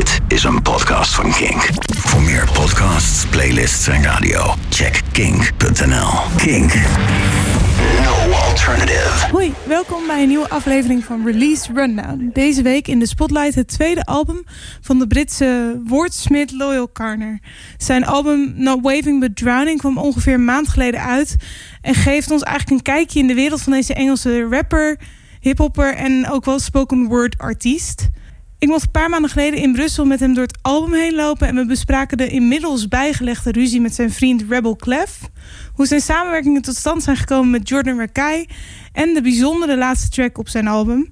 Dit is een podcast van Kink. Voor meer podcasts, playlists en radio, check kink.nl. Kink. No alternative. Hoi, welkom bij een nieuwe aflevering van Release Rundown. Deze week in de spotlight het tweede album van de Britse woordsmith Loyal Carner. Zijn album Not Waving But Drowning kwam ongeveer een maand geleden uit... en geeft ons eigenlijk een kijkje in de wereld van deze Engelse rapper, hiphopper en ook wel spoken word artiest... Ik mocht een paar maanden geleden in Brussel met hem door het album heen lopen... en we bespraken de inmiddels bijgelegde ruzie met zijn vriend Rebel Clef... hoe zijn samenwerkingen tot stand zijn gekomen met Jordan Rakai... en de bijzondere laatste track op zijn album.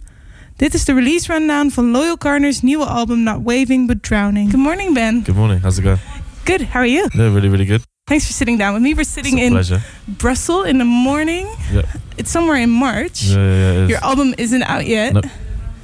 Dit is de release rundown van Loyal Carner's nieuwe album Not Waving But Drowning. Good morning, Ben. Good morning. How's it going? Good, how are you? Yeah, really, really good. Thanks for sitting down with me. We're sitting in pleasure. Brussels in the morning. Yeah. It's somewhere in March. Yeah, yeah, yeah. it is. Your album isn't out yet. No,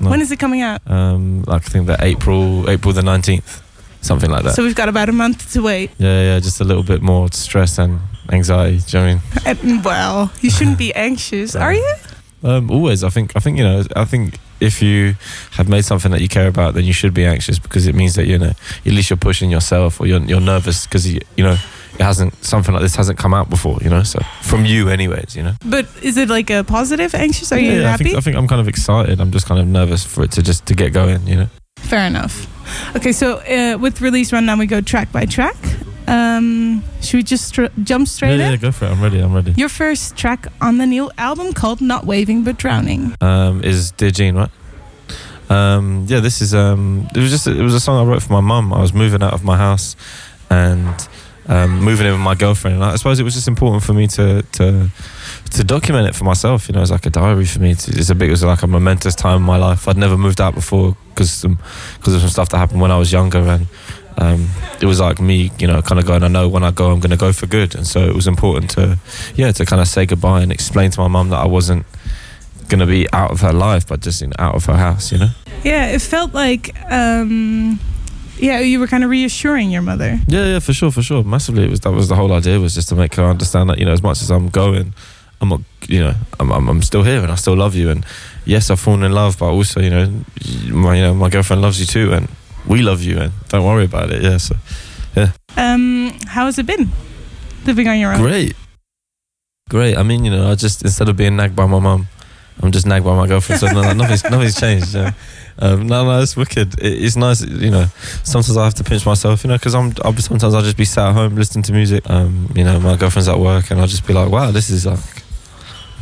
no. When is it coming out? Um, like I think that April, April the nineteenth, something like that. So we've got about a month to wait. yeah, yeah, just a little bit more stress and anxiety. Do you know what I mean? Uh, Well, you shouldn't be anxious, are you? Um, always, I think. I think you know. I think if you have made something that you care about, then you should be anxious because it means that you know at least you're pushing yourself or you're you're nervous because you, you know it hasn't something like this hasn't come out before. You know, so from you, anyways. You know. But is it like a positive anxious? Are you yeah, I happy? think I think I'm kind of excited. I'm just kind of nervous for it to just to get going. You know. Fair enough. Okay, so uh, with release rundown, we go track by track. Um, should we just str- jump straight yeah, in? yeah, go for it. I'm ready. I'm ready. Your first track on the new album called Not Waving But Drowning. um, is Dear Jean, right? Um, yeah, this is um, it was just it was a song I wrote for my mum. I was moving out of my house and um, moving in with my girlfriend, and I suppose it was just important for me to to to document it for myself. You know, it's like a diary for me. It's, it's a bit it was like a momentous time in my life. I'd never moved out before because because of some stuff that happened when I was younger and. Um, it was like me, you know, kind of going. I know when I go, I'm going to go for good, and so it was important to, yeah, to kind of say goodbye and explain to my mum that I wasn't going to be out of her life, but just in, out of her house, you know? Yeah, it felt like, um, yeah, you were kind of reassuring your mother. Yeah, yeah, for sure, for sure. Massively. It was that was the whole idea was just to make her understand that, you know, as much as I'm going, I'm not, you know, I'm, I'm, I'm still here and I still love you. And yes, I've fallen in love, but also, you know, my, you know, my girlfriend loves you too. And we love you and don't worry about it. Yeah. So Um, how has it been living on your own? great. Great. I mean, you know, I just, instead of being nagged by my mum, I'm just nagged by my girlfriend. So no, no, nothing's, nothing's changed. Yeah. Um, no, no, it's wicked. It, it's nice, you know. Sometimes I have to pinch myself, you know, because I'm. I'll be, sometimes I'll just be sat at home listening to music. Um, you know, my girlfriend's at work, and I'll just be like, "Wow, this is like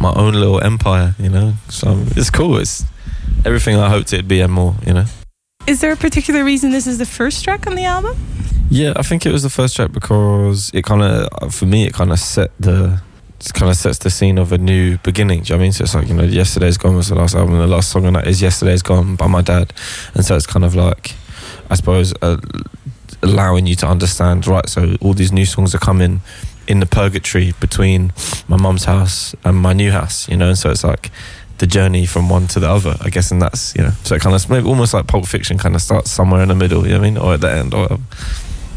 my own little empire," you know. So it's cool. It's everything I hoped it'd be and more, you know. Is there a particular reason this is the first track on the album? Yeah, I think it was the first track because it kind of, for me, it kind of set the, kind of sets the scene of a new beginning. Do you know I mean? So it's like you know, yesterday's gone was the last album. The last song on that is yesterday's gone by my dad, and so it's kind of like, I suppose, uh, allowing you to understand. Right, so all these new songs are coming in the purgatory between my mum's house and my new house. You know, and so it's like. The journey from one to the other, I guess, and that's you know, so it kind of maybe almost like Pulp Fiction, kind of starts somewhere in the middle. You know what I mean, or at the end, or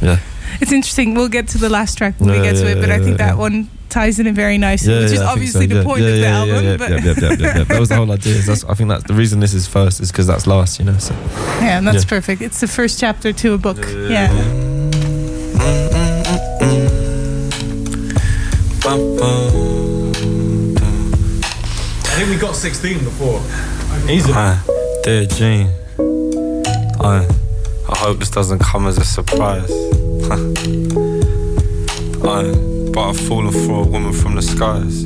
yeah. It's interesting. We'll get to the last track when we Yeah, get to it, but I think yeah. that one ties in it very nicely, which is I obviously so. the Yeah, point yeah, of the yeah, album. Yeah, but yeah, yeah, yeah, yeah, yeah. That was the whole idea. That's, I think that's the reason this is first is because that's last, you know. So yeah, and that's Yeah. perfect. It's the first chapter to a book. Yeah. I think we got 16 before. Easy. Hi, dear Jean. I, I hope this doesn't come as a surprise. I, but I've fallen for a woman from the skies.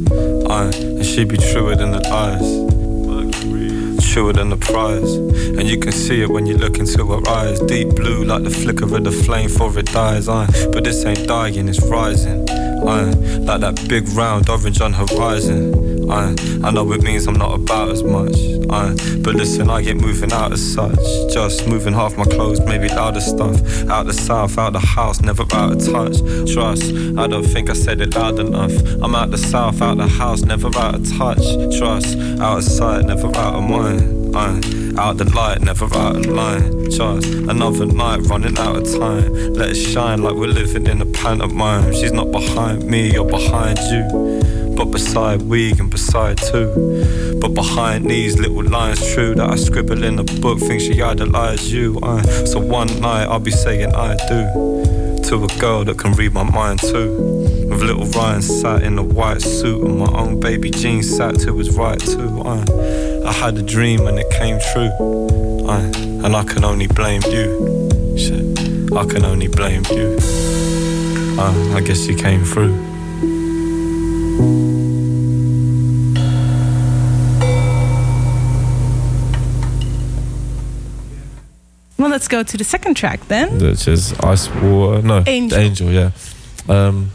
I, and she be truer than the lies. Truer than the prize. And you can see it when you look into her eyes. Deep blue like the flicker of the flame for it dies. I, but this ain't dying, it's rising. I, like that big round orange on horizon. I, I know it means I'm not about as much. I, but listen, I get moving out as such. Just moving half my clothes, maybe louder stuff. Out the south, out the house, never out of touch. Trust, I don't think I said it loud enough. I'm out the south, out the house, never out of touch. Trust, out of sight, never out of mind. I, out the light, never out of line. Just another night running out of time. Let it shine like we're living in a pantomime. She's not behind me, you're behind you. but beside we and beside too. But behind these little lines, true that I scribble in a book, think she idolized you. I, so one night I'll be saying I do to a girl that can read my mind too. With little Ryan sat in a white suit and my own baby jeans sat to his right too. I, I had a dream and it came true. I, and I can only blame you. Shit, I can only blame you. I, I guess you came through. Well, let's go to the second track then. which is Ice Water. No, Angel. Angel. Yeah. Um,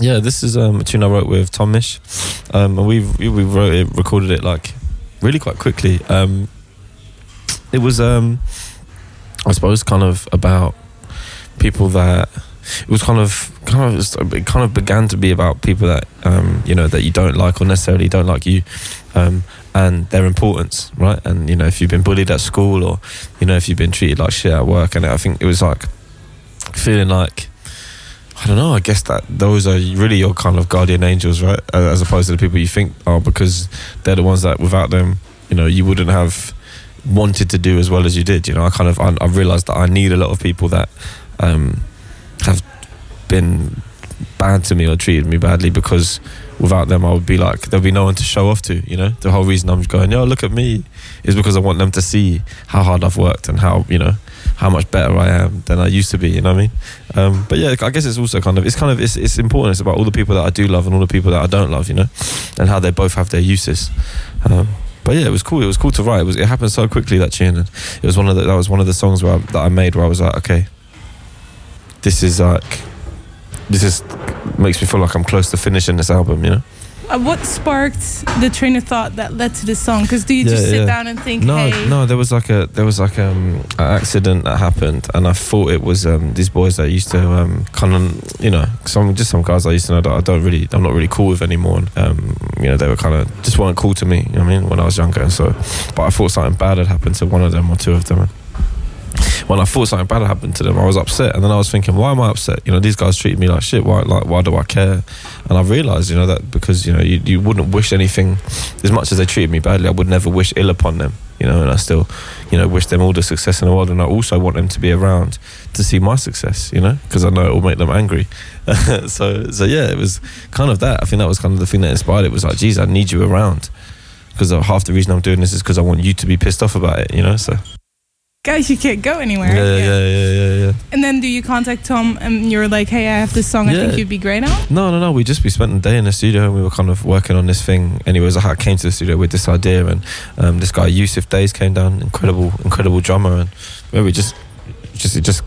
yeah, this is um, a tune I wrote with Tom Misch, um, and we we we wrote it, recorded it like really quite quickly. Um, it was, um, I suppose, kind of about people that it was kind of kind of it kind of began to be about people that um, you know that you don't like or necessarily don't like you um, and their importance right? And you know if you've been bullied at school or you know if you've been treated like shit at work and I think it was like feeling like I don't know I guess that those are really your kind of guardian angels right? As opposed to the people you think are because they're the ones that without them you know you wouldn't have wanted to do as well as you did you know? I kind of I, I realized that I need a lot of people that um, have been bad to me or treated me badly because without them I would be like there'll be no one to show off to you know the whole reason I'm going yo look at me is because I want them to see how hard I've worked and how you know how much better I am than I used to be you know what I mean um, but yeah I guess it's also kind of it's kind of it's, it's important it's about all the people that I do love and all the people that I don't love you know and how they both have their uses um, but yeah, it was cool. It was cool to write. It was. It happened so quickly that tune, and it was one of the, that was one of the songs where I, that I made where I was like, okay, this is like, this is makes me feel like I'm close to finishing this album. You know? Uh, what sparked the train of thought that led to this song? Because do you just sit yeah. down and think, No, hey, no. There was like a there was like um an accident that happened, and I thought it was um these boys that used to um kind of you know some just some guys I used to know that I don't really I'm not really cool with anymore. And, um, you know they were kind of just weren't cool to me. You know what I mean when I was younger. And so, but I thought something bad had happened to one of them or two of them. When I thought something bad happened to them, I was upset, and then I was thinking, why am I upset? You know, these guys treated me like shit. Why, like, why do I care? And I realised, you know, that because you know, you, you wouldn't wish anything as much as they treated me badly. I would never wish ill upon them. You know, and I still, you know, wish them all the success in the world, and I also want them to be around to see my success. You know, because I know it will make them angry. so, so yeah, it was kind of that. I think that was kind of the thing that inspired it. Was like, geez, I need you around because uh, half the reason I'm doing this is because I want you to be pissed off about it. You know, so guys, you can't go anywhere. yeah, yeah, yeah, yeah, yeah. And then do you contact Tom and you're like, hey, I have this song I Yeah. think you'd be great on? No, no, no. We just we spent a day in the studio and we were kind of working on this thing. Anyways, I came to the studio with this idea, and um, this guy Yussef Dayes came down, incredible, incredible drummer, and where we just, just it just,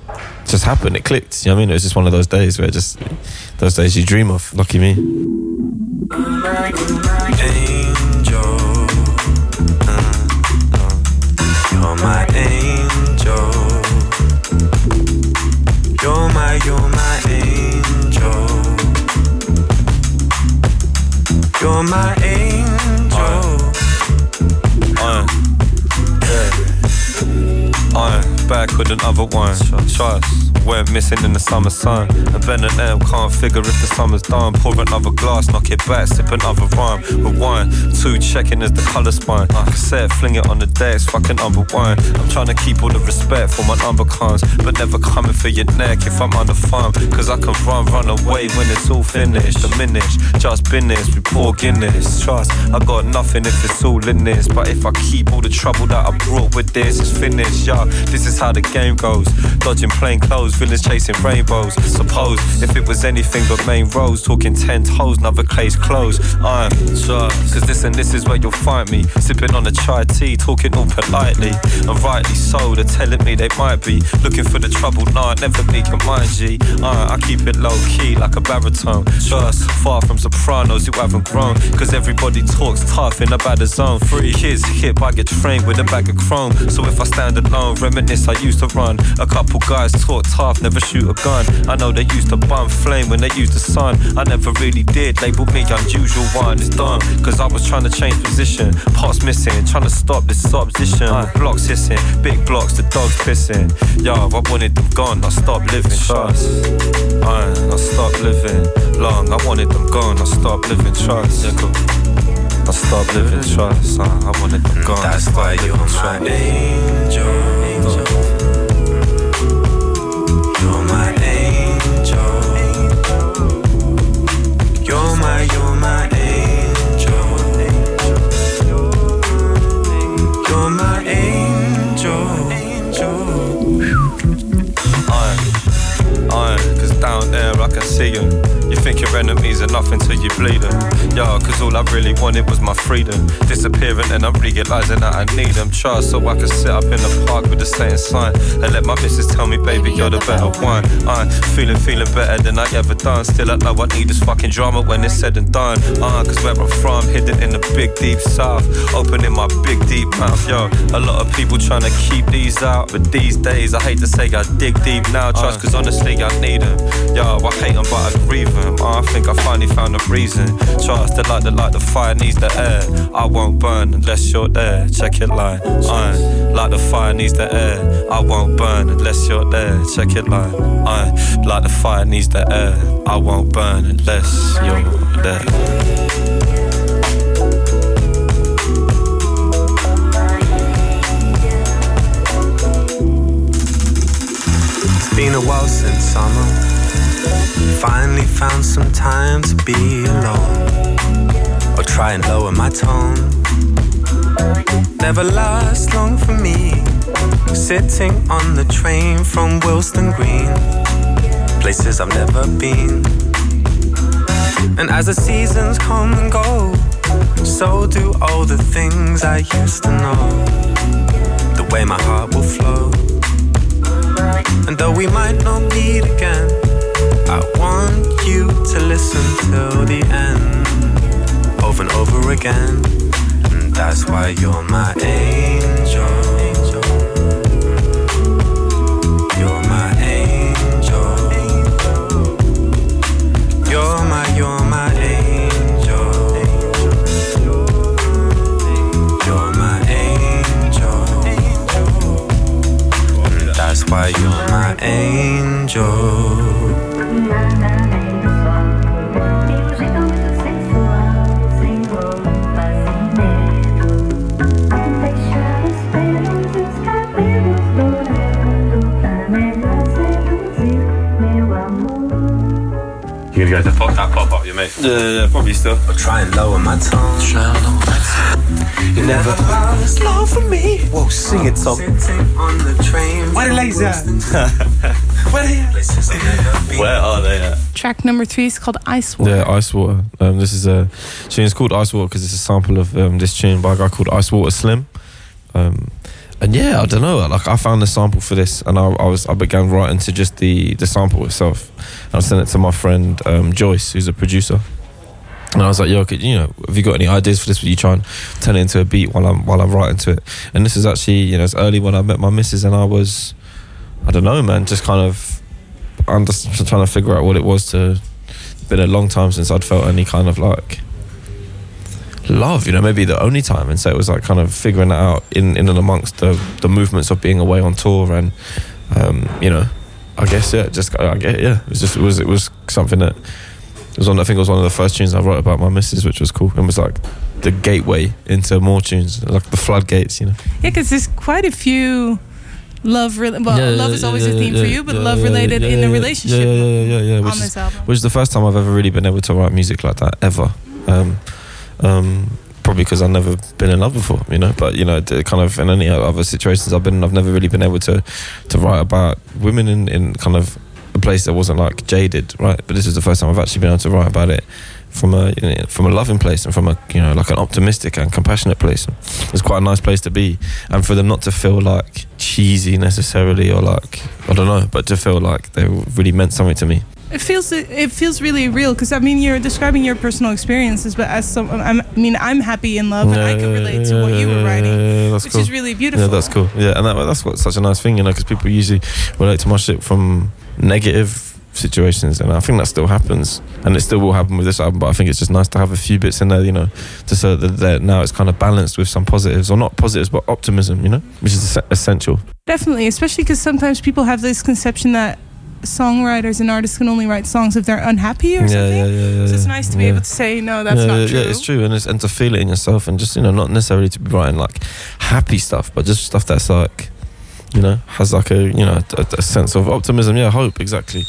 just happened. It clicked. You know what I mean? It was just one of those days where it just those days you dream of. Lucky me. angel. Uh, uh, you're my angel. You're my, you're my angel. You're my angel. Uh, yeah. Uh, back with another one. Trust. Went missing in the summer sun. And Ben and M can't figure if the summer's done. Pour another glass, knock it back, sip another rhyme. With wine, two checking as the colour spine. Cassette, fling it on the decks, fucking unwind. I'm trying to keep all the respect for my number comes, but never coming for your neck if I'm on the farm. Cause I can run, run away when it's all finished. Diminish, just business, we pour Guinness. Trust, I got nothing if it's all in this. But if I keep all the trouble that I brought with this, it's finished. Yeah, this is how the game goes. Dodging plain clothes, villains chasing rainbows. Suppose if it was anything but main roads, talking ten toes, another case closed. I'm trust, cause this and this is where you'll find me. Sipping on a chai tea, talking all politely. And rightly so, they're telling me they might be looking for the trouble. Nah, never me can mind G. Uh, I keep it low key like a baritone. Trust, far from sopranos who haven't grown. Cause everybody talks tough in a bad zone. Three kids hip, I get trained with a bag of chrome. So if I stand alone, reminisce I used to run. A couple guys talk tough path, never shoot a gun. I know they used to bum flame when they used the sun. I never really did, label me unusual one. It's dumb, cause I was trying to change position. Parts missing, trying to stop this opposition. Blocks hissing, big blocks, the dogs pissing. Yo, I wanted them gone, I stopped living. Trust. I, I stopped living long. I wanted them gone, I stopped living. Trust. I stopped living trust. Uh, I wanted them gone. That's why you're my angel. You're down there I can see them. You think your enemies are nothing till you bleed them. Yo, cause all I really wanted was my freedom. Disappearing and I'm realizing that I need them. Trust so I can sit up in the park with the same sign and let my missus tell me, baby, you're the better one. I'm feeling, feeling better than I ever done. Still, I know I need this fucking drama when it's said and done. Uh, cause where I'm from, hidden in the big deep south. Opening my big deep mouth, yo. A lot of people trying to keep these out. But these days, I hate to say I dig deep now. Trust, cause honestly, I need them. Yo, I hate them, but I grieve them. Uh, I think I finally found a reason. Trust, the light, the light, the fire needs the air. I won't burn unless you're there. Check it line. Uh, like the fire needs the air. I won't burn unless you're there. Check it line. Uh, like the fire needs the air. I won't burn unless you're there. Been a while since summer. Finally found some time to be alone. Or try and lower my tone. Never lasts long for me. Sitting on the train from Wilston Green. Places I've never been. And as the seasons come and go, so do all the things I used to know. The way my heart will flow. And though we might not meet again, I want you to listen till the end, over and over again. And that's why you're my angel. You're my angel. You're my, you're my angel. You're my angel. And that's why you're my angel. You're gonna go to pop that pop up, you mate. Yeah, yeah, probably still. Or try and lower my tone. You never last long for me. Whoa, sing it, Tom. Sitting on the train. Where the ladies at? Where they Places I've never been. Where are they at? Track number three is called Ice Water. Yeah, Ice Water. Um, this is a tune. It's called Ice Water because it's a sample of um, this tune by a guy called Ice Water Slim. Um, and yeah, I don't know. Like I found the sample for this, and I, I was I began writing to just the the sample itself. And I sent it to my friend um, Joyce, who's a producer. And I was like, "Yo, could, you know, have you got any ideas for this? Would you try and turn it into a beat while I'm while I'm writing to it?" And this is actually, you know, it's early when I met my missus, and I was, I don't know, man, just kind of, I'm just trying to figure out what it was to. Been a long time since I'd felt any kind of like love, you know, maybe the only time. And so it was like kind of figuring that out in, in and amongst the, the movements of being away on tour and, um, you know, I guess, yeah, just, I get, yeah, it was just, it was, it was something that, was on, I think it was one of the first tunes I wrote about my missus, which was cool. And was like the gateway into more tunes, like the floodgates, you know. Yeah, because there's quite a few love. Re- well, Yeah, love yeah, is always a theme for you, but love related in a relationship Yeah, yeah, yeah, yeah. Which on is, this album. which is the first time I've ever really been able to write music like that ever. Um, um, probably because I've never been in love before, you know. But you know, kind of in any other situations I've been in, I've never really been able to to write about women in in kind of a place that wasn't like jaded, right? But this is the first time I've actually been able to write about it from a you know, from a loving place and from a you know like an optimistic and compassionate place. It's quite a nice place to be, and for them not to feel like cheesy necessarily or like I don't know, but to feel like they really meant something to me. it feels it feels really real because I mean you're describing your personal experiences, but as some I'm, I mean I'm happy in love and I can relate to what you were writing, yeah, which cool. is really beautiful. Yeah, that's cool. Yeah, and that, that's what's such a nice thing, you know, because people usually relate to my shit from negative situations, and I think that still happens, and it still will happen with this album. But I think it's just nice to have a few bits in there, you know, to so that, that now it's kind of balanced with some positives, or not positives, but optimism, you know, which is essential. Definitely, especially because sometimes people have this conception that songwriters and artists can only write songs if they're unhappy or Yeah, something. yeah, yeah, yeah. So it's nice to be Yeah. able to say no, that's yeah, not yeah, true. Yeah, it's true, and it's, and to feel it in yourself, and just you know, not necessarily to be writing like happy stuff, but just stuff that's like, you know, has like a you know a, a sense of optimism. Yeah, hope exactly.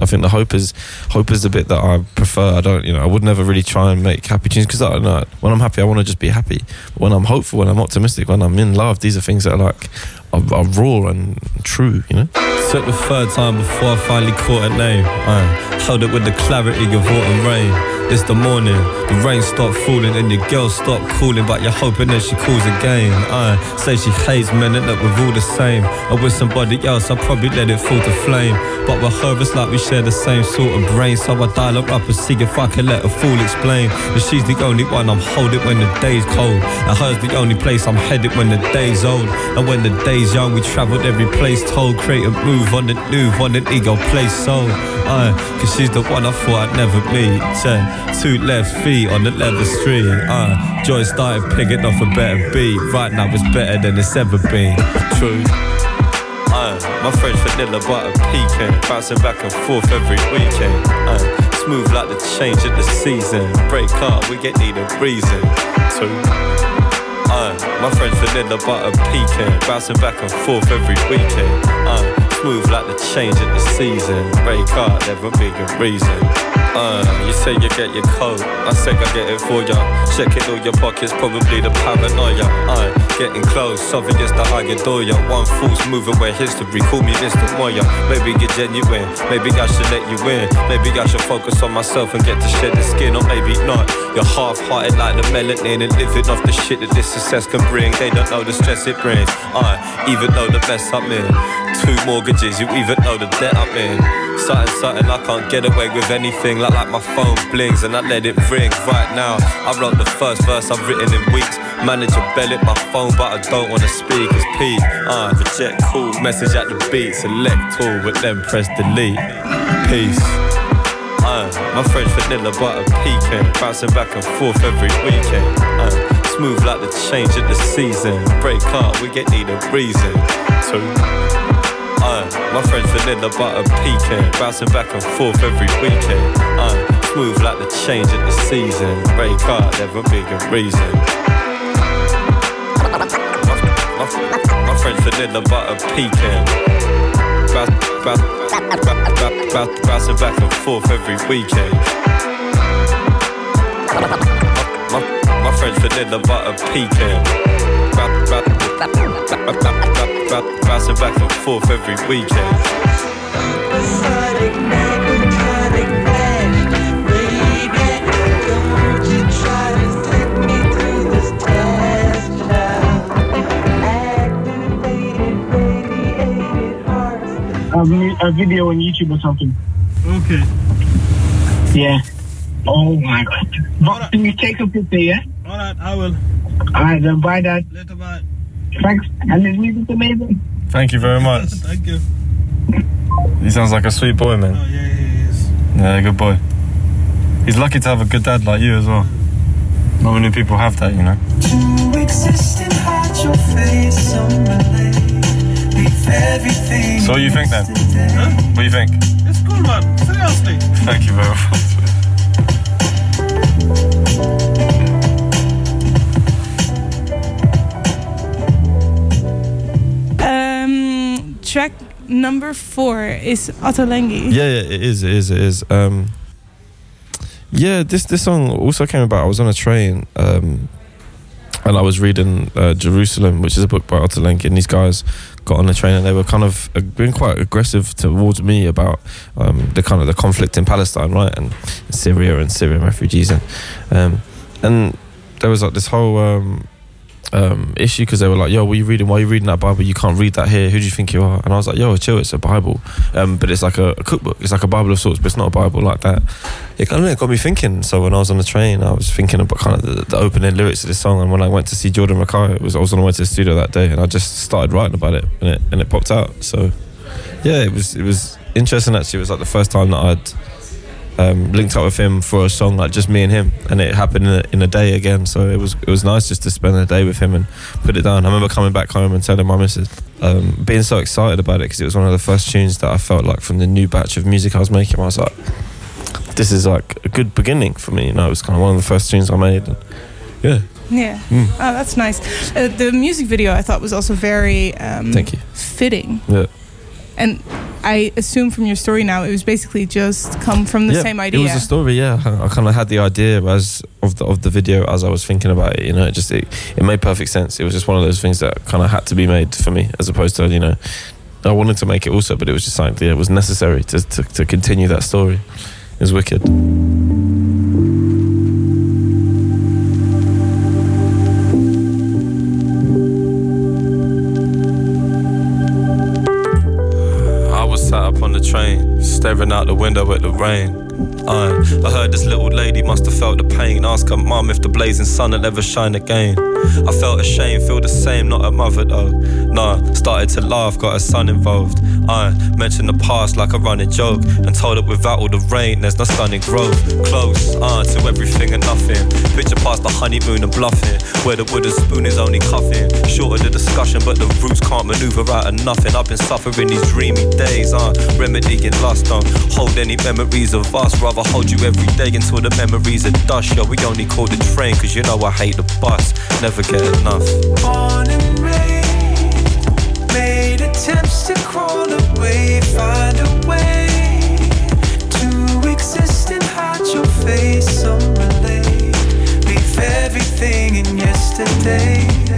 I think the hope is hope is the bit that I prefer. I don't, you know, I would never really try and make happy tunes because I don't know. When I'm happy, I want to just be happy. When I'm hopeful, when I'm optimistic, when I'm in love, these are things that are like are, are raw and true. You know. Took the third time before I finally caught a name. I held it with the clarity of autumn rain. It's the morning, the rain stopped falling and your girl stopped calling, but you're hoping that she calls again. I say she hates men and that we're all the same. Or with somebody else, I'll probably let it fall to flame. But with her, it's like we share the same sort of brain. So I dial her up and see if I can let her fool explain. That she's the only one I'm holding when the day's cold. And her's the only place I'm headed when the day's old. And when the day's young, we travelled every place told. Create a move on the move on an ego place soul. Uh, cause she's the one I thought I'd never meet. Yeah, two left feet on the leather street. Uh, joy started picking off a better beat. Right now it's better than it's ever been. True. Uh, my French vanilla butter pecan, bouncing back and forth every weekend. Uh, smooth like the change of the season. Break up, we get need a reason. Two. Uh, my French vanilla butter pecan, bouncing back and forth every weekend. Uh, smooth like the change of the season. Break up, never be a reason. Uh, you say you get your coat, I say I get it for ya. Checking all your pockets, probably the paranoia. Uh, getting close, Something obvious that I adore ya. One fool's moving where history, call me Mr. Moya. Maybe you're genuine, maybe I should let you in. Maybe I should focus on myself and get to shed the skin, or maybe not. You're half-hearted like the melanin and living off the shit that this success can bring. They don't know the stress it brings. I even know the mess I'm in. Two mortgages, you even know the debt I'm in. Something, something, I can't get away with anything. Like, like my phone blings and I let it ring right now. I wrote the first verse I've written in weeks. Manager bell it my phone, but I don't wanna speak. It's P. Uh, reject call, message at the beat, select all, but then press delete. Peace. Uh, my French vanilla butter pecan, bouncing back and forth every weekend. Uh, smooth like the change of the season. Break up, we get need a reason. Two. My French vanilla butter pecan, bouncing back and forth every weekend. Uh, smooth like the change of the season. Break up, never be a reason. My, French vanilla butter pecan. Bouncing back and forth every weekend. My, my, my French vanilla butter pecan. Bouncing back and forth every weekend. a, vi- a video on YouTube or something. Okay. Yeah. Oh my god. But can you take a picture, yeah? Alright, I will. Alright, then buy that. Later, bye. Thanks. And his music's amazing. Thank you very much. Thank you. He sounds like a sweet boy, man. Oh, yeah, he is. Yeah, good boy. He's lucky to have a good dad like you as well. Not many people have that, you know. So what do you think then? Huh? What do you think? It's cool, man. Seriously. Thank you very much. Track number four is Ottolenghi. Yeah, yeah, it is, it is, it is. Um, yeah, this this song also came about. I was on a train, um, and I was reading uh, Jerusalem, which is a book by Ottolenghi, and these guys got on the train and they were kind of uh, being quite aggressive towards me about um, the kind of the conflict in Palestine, right, and Syria and Syrian refugees, and um, and there was like this whole. Um, um, issue because they were like, "Yo, what are you reading? Why are you reading that Bible? You can't read that here. Who do you think you are?" And I was like, "Yo, chill. It's a Bible, um, but it's like a, a cookbook. It's like a Bible of sorts, but it's not a Bible like that." It kind of got me thinking. So when I was on the train, I was thinking about kind of the, the opening lyrics of this song. And when I went to see Jordan Rakei, it was I was on the way to the studio that day, and I just started writing about it, and it and it popped out. So yeah, it was it was interesting. Actually, it was like the first time that I'd um, linked up with him for a song like just me and him, and it happened in a, in a day again. So it was it was nice just to spend a day with him and put it down. I remember coming back home and telling my missus, um, being so excited about it because it was one of the first tunes that I felt like from the new batch of music I was making. I was like, this is like a good beginning for me. You know, it was kind of one of the first tunes I made. And yeah, Yeah. Oh, that's nice. Uh, the music video I thought was also very um, Thank you. fitting. yeah. And I assume from your story now, it was basically just come from the yeah, same idea. It was a story, yeah. I, kind of had the idea as of the of the video as I was thinking about it. You know, it just it, it made perfect sense. It was just one of those things that kind of had to be made for me, as opposed to you know, I wanted to make it also, but it was just something it was necessary to to, to continue that story. It was wicked. Staring out the window at the rain. I heard this little lady must have felt the pain. Ask her mum if the blazing sun will ever shine again. I felt ashamed, feel the same, not a mother though. Nah, started to laugh, got her son involved. I mentioned the past like a running joke and told her without all the rain, there's no stunning growth. Close, uh, to everything and nothing. Picture past the honeymoon and bluffing, where the wooden spoon is only cuffing. Shorter the discussion, but the roots can't maneuver out of nothing. I've been suffering these dreamy days, uh, remedying lust. Don't hold any memories of us, rather hold you every day until the memories are dust. Yo, we only call the train, cause you know I hate the bus. Never get enough. Born and raised, made attempts to crawl away, find a way to exist and hide your face. Some relate, leave everything in yesterday.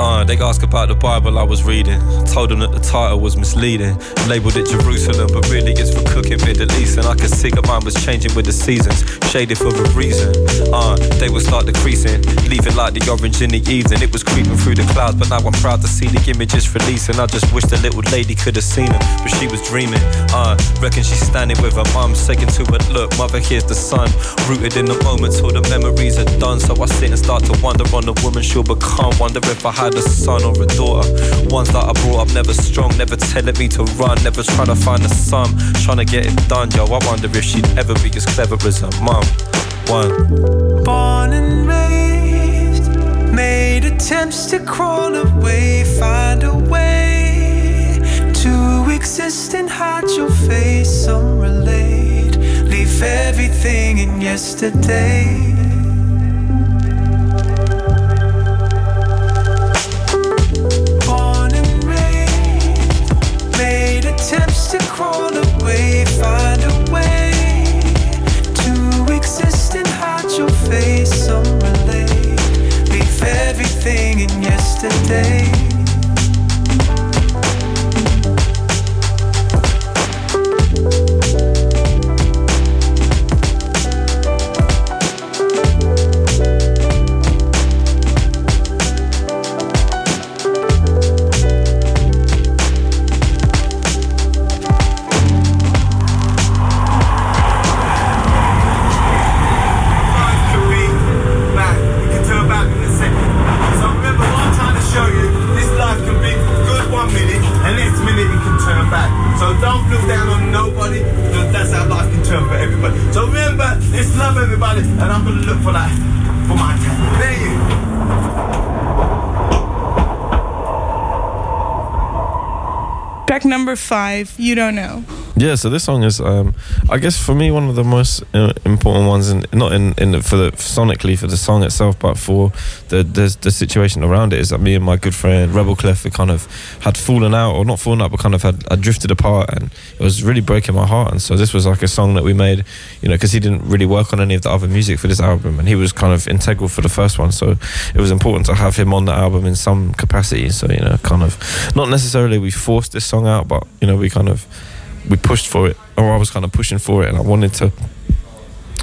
Uh, they ask about the Bible I was reading. Told them that the title was misleading. Labeled it Jerusalem, but really it's for cooking Middle East. And I could see that mine was changing with the seasons, shaded for a reason. Uh, they would start decreasing, leaving like the orange in the evening. It was creeping through the clouds, but now I'm proud to see the images releasing. I just wish the little lady could have seen them, but she was dreaming. Uh, reckon she's standing with her mum, saying to her, Look, mother, here's the sun. Rooted in the moment till the memories are done. So I sit and start to wonder on the woman she'll become. Wonder if I had a son or a daughter. Ones that I brought up never strong, never telling me to run, never trying to find a sum, trying to get it done. Yo, I wonder if she'd ever be as clever as her mum. One. Born and raised, made attempts to crawl away, find a way to exist and hide your face. Some relate, leave everything in yesterday. In number five, You Don't Know. Yeah, so this song is, um, I guess, for me, one of the most uh, important ones, and not in, in for the sonically for the song itself, but for the, the the situation around it. Is that me and my good friend Rebel Kleff had kind of had fallen out, or not fallen out, but kind of had, had drifted apart, and it was really breaking my heart. And so this was like a song that we made, you know, because he didn't really work on any of the other music for this album, and he was kind of integral for the first one. So it was important to have him on the album in some capacity. So you know, kind of not necessarily we forced this song out, but you know, we kind of we pushed for it, or I was kind of pushing for it, and I wanted to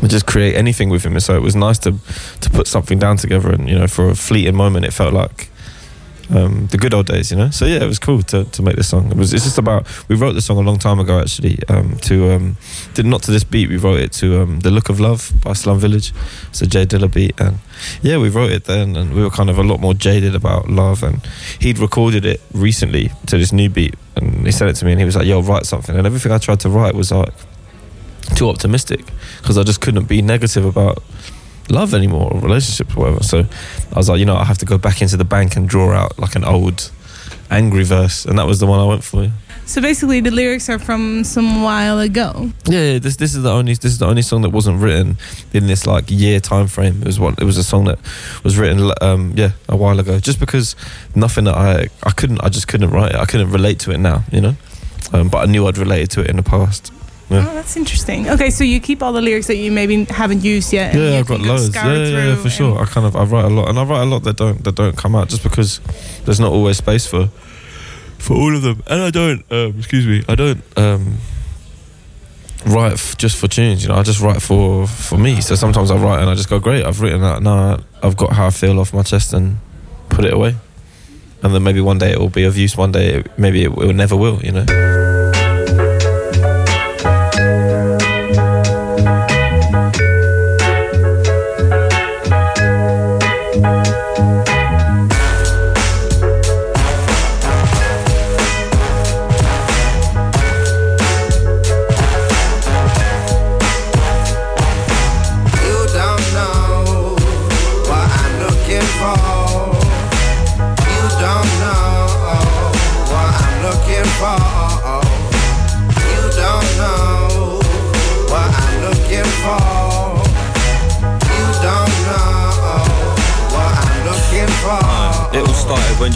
just create anything with him. And so it was nice to to put something down together. And you know, for a fleeting moment, it felt like um, the good old days. You know. So yeah, it was cool to, to make this song. It was. It's just about. We wrote the song a long time ago, actually. Um, to um, did not to this beat. We wrote it to um, "The Look of Love" by Slum Village. It's a Jay Dilla beat, and yeah, we wrote it then, and we were kind of a lot more jaded about love. And he'd recorded it recently to this new beat, and he sent it to me, and he was like, "Yo, write something." And everything I tried to write was like too optimistic because I just couldn't be negative about love anymore or relationships or whatever. So I was like, you know, I have to go back into the bank and draw out like an old angry verse, and that was the one I went for. So basically, the lyrics are from some while ago. Yeah, yeah, this this is the only this is the only song that wasn't written in this like year time frame. It was one. It was a song that was written um, yeah a while ago. Just because nothing that I I couldn't I just couldn't write it. I couldn't relate to it now. You know, um, but I knew I'd related to it in the past. Yeah. Oh, that's interesting. Okay, so you keep all the lyrics that you maybe haven't used yet. Yeah, I've got loads. Yeah, yeah, yeah, for sure. I kind of I write a lot, and I write a lot that don't that don't come out just because there's not always space for for all of them. And I don't, um, excuse me, I don't um, write f- just for tunes. You know, I just write for for me. So sometimes I write and I just go, great, I've written that. Now I've got how I feel off my chest and put it away. And then maybe one day it will be of use. One day it, maybe it, it never will. You know.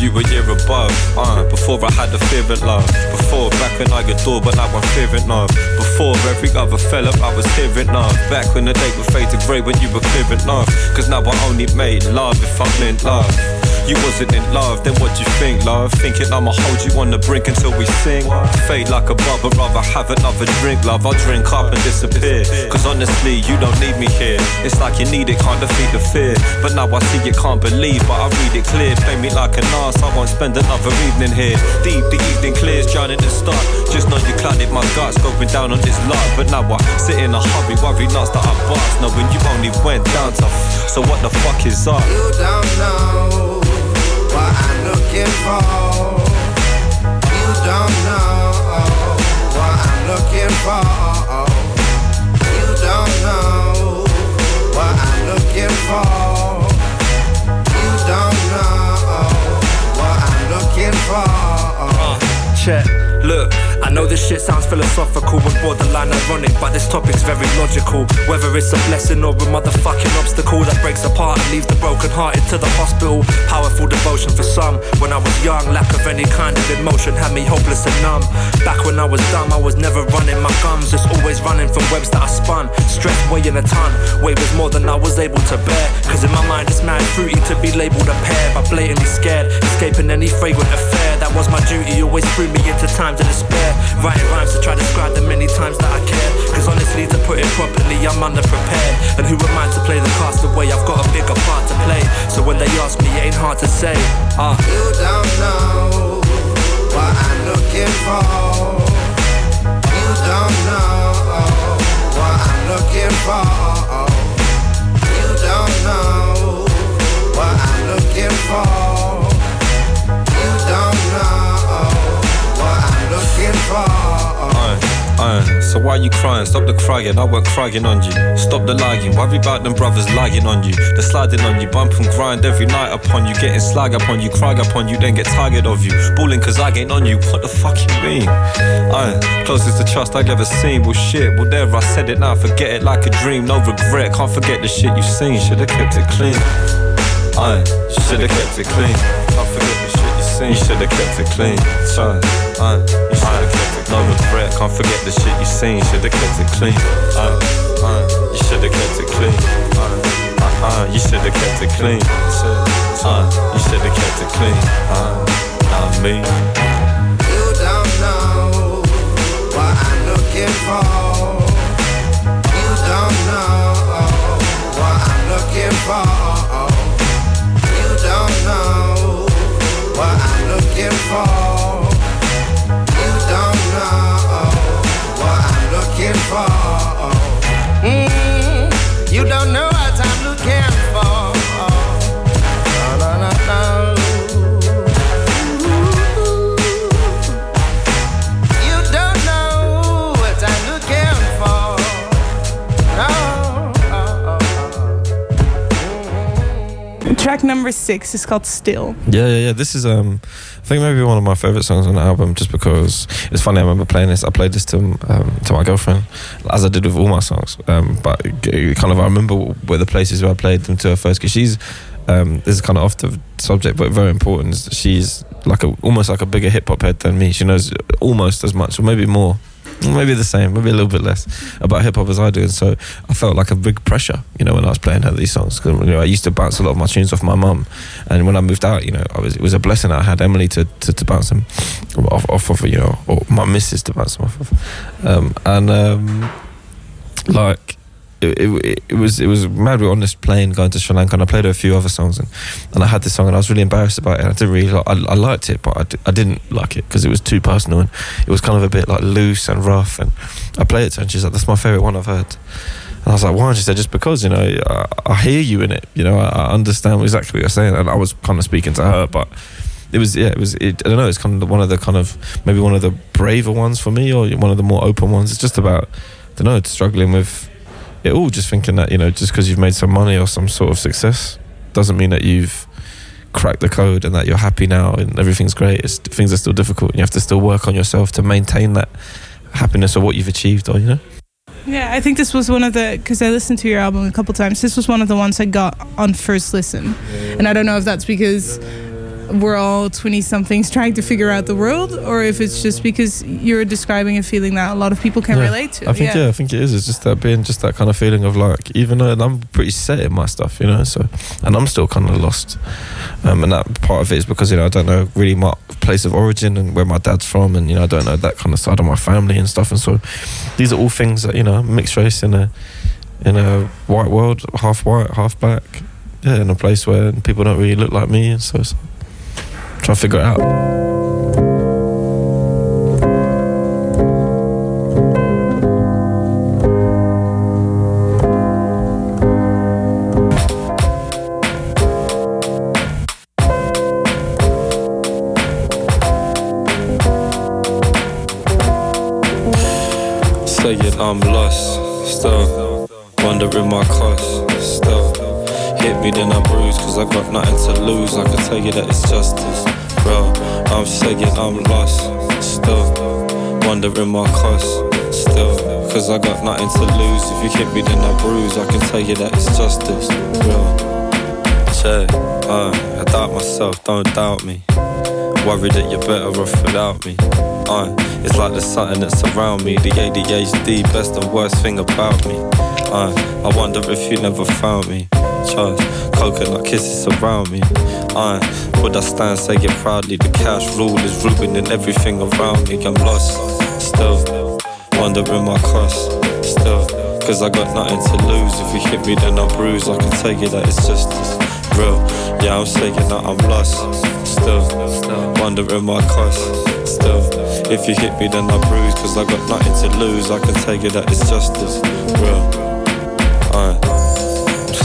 You were year above. Uh, before I had fear of love. Before back when I adored, but now I'm fearing love. Before every other fella I was hearing love. Back when the day would fade to grey when you were clearing love. Cause now I only made love if I'm in love. You wasn't in love, then what you think, love? Thinking I'ma hold you on the brink until we sing. Fade like a bubble, rather have another drink, love. I'll drink up and disappear. Cause honestly, you don't need me here. It's like you need it, can't defeat the fear. But now I see you can't believe, but I read it clear. Play me like an ass, I won't spend another evening here. Deep, the evening clears, drowning the start. Just know you clouded my guts, going down on this lot. But now I sit in a hurry, worry nuts that I bust. Knowing you only went down tough. So what the fuck is up? You don't know looking for. You don't know what I'm looking for. This shit sounds philosophical and borderline ironic, but this topic's very logical. Whether it's a blessing or a motherfucking obstacle that breaks apart and leaves the broken hearted to the hospital. Powerful devotion for some. When I was young, lack of any kind of emotion had me hopeless and numb. Back when I was dumb, I was never running my gums, just always running from webs that I spun. Stress weighing a ton, weight was more than I was able to bear. Cause in my mind, it's mad fruity to be labeled a pair, but blatantly scared, escaping any fragrant affair. That was my duty, always threw me into times of despair. Writing rhymes to try to describe the many times that I cared. Cause honestly, to put it properly, I'm underprepared. And who am I to play the cast away? I've got a bigger part to play. So when they ask me, it ain't hard to say. Ah. You don't know what I'm looking for. You don't know what I'm looking for. You don't know what I'm looking for. So why you crying? Stop the crying, I weren't crying on you. Stop the lying, worry about them brothers lying on you. They're sliding on you, bump and grind every night upon you. Getting slag upon you, cry upon you, then get tired of you. Balling cause I ain't on you, what the fuck you mean? Aye, closest to trust I've ever seen. Well shit, well there I said it now, forget it like a dream. No regret, can't forget the shit you seen. Should've kept it clean. Aye, should've kept it clean. Can't forget Uh, seen. You should've kept it clean. Aye, aye, you should've kept it No regret, can't forget the shit you seen. Should've kept it clean. Aye, aye, you should've kept it clean. Aye, aye, aye, you should've kept it clean. Aye, uh, you should've kept it clean. Aye, not me. You don't know what I'm looking for. You don't know what I'm looking for. You don't know what I'm looking for. Mm, you don't know. Track number six is called Still. Yeah, yeah, yeah. This is um, I think maybe one of my favorite songs on the album, just because it's funny. I remember playing this. I played this to um, to my girlfriend, as I did with all my songs. Um, but kind of I remember where the places where I played them to her first, because she's um, this is kind of off the subject, but very important. She's like a almost like a bigger hip hop head than me. She knows almost as much, or maybe more. Maybe the same, maybe a little bit less about hip hop as I do, and so I felt like a big pressure, you know, when I was playing her these songs. Because you know, I used to bounce a lot of my tunes off my mum, and when I moved out, you know, I was it was a blessing. I had Emily to, to, to bounce them off, off of, you know, or my missus to bounce them off of, um, and um, like it, it, it was it was mad. We were on this plane going to Sri Lanka, and I played a few other songs, and, and I had this song, and I was really embarrassed about it. I didn't really, like, I, I liked it, but I, d- I didn't like it because it was too personal, and it was kind of a bit like loose and rough. And I played it to her, and she's like, "That's my favorite one I've heard." And I was like, "Why?" And she said, "Just because you know, I, I hear you in it. You know, I, I understand exactly what you're saying." And I was kind of speaking to her, but it was yeah, it was. It, I don't know. It's kind of one of the kind of maybe one of the braver ones for me, or one of the more open ones. It's just about I don't know, struggling with it all. Just thinking that you know, just because you've made some money or some sort of success, doesn't mean that you've cracked the code and that you're happy now and everything's great. It's, things are still difficult. And you have to still work on yourself to maintain that happiness or what you've achieved, or you know. Yeah, I think this was one of the because I listened to your album a couple times. This was one of the ones I got on first listen, and I don't know if that's because we're all twenty somethings trying to figure out the world, or if it's just because you're describing a feeling that a lot of people can Yeah. relate to. I think yeah. I think it is. It's just that being just that kind of feeling of like, even though I'm pretty set in my stuff, you know, so and I'm still kind of lost. Um, and that part of it is because you know I don't know really my place of origin and where my dad's from, and you know I don't know that kind of side of my family and stuff. And so these are all things that you know mixed race in a in a white world, half white, half black. Yeah, in a place where people don't really look like me, and so, so trying to figure it out. I'm lost, still wondering my cost, still hit me then I bruise cause I got nothing to lose. I can tell you that it's justice, bro. I'm saying I'm lost, still wondering my cost, still cause I got nothing to lose. If you hit me then I bruise. I can tell you that it's justice, bro. Check, uh, I doubt myself, don't doubt me. Worried that you're better off without me. Uh, it's like there's something that's around me. The ADHD, best and worst thing about me. Uh, I wonder if you never found me. Charge, coconut kisses around me. Uh, would I stand, say it proudly? The cash rule is ruining everything around me. I'm lost, still wondering my cost, still. Cause I got nothing to lose. If you hit me, then I bruise. I can tell you that it's just as real. Yeah, I'm saying that I'm lost, still. Wondering my cost, still. If you hit me, then I bruise. Cause I got nothing to lose. I can tell you that it's just as real. I'm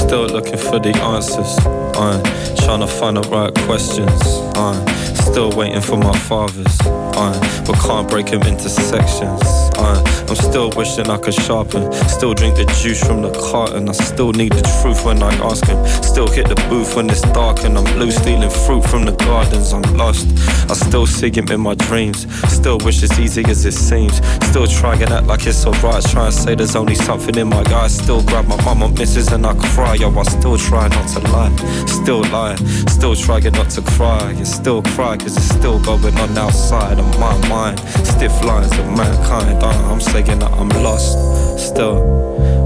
still looking for the answers. Uh, trying to find the right questions. Uh, still waiting for my fathers. Uh, but can't break them into sections. I'm still wishing I could sharpen. Still drink the juice from the carton. I still need the truth when I ask him. Still hit the booth when it's dark and I'm blue stealing fruit from the gardens. I'm lost. I still see him in my dreams. Still wish it's easy as it seems. Still try and act like it's alright. Try and say there's only something in my eyes. Still grab my mama misses and I cry. Yo, I still try not to lie. Still lie. Still trying not to cry. And still cry cause it's still going on outside of my mind. Stiff lines of mankind. Uh, I'm saying that I'm lost. Still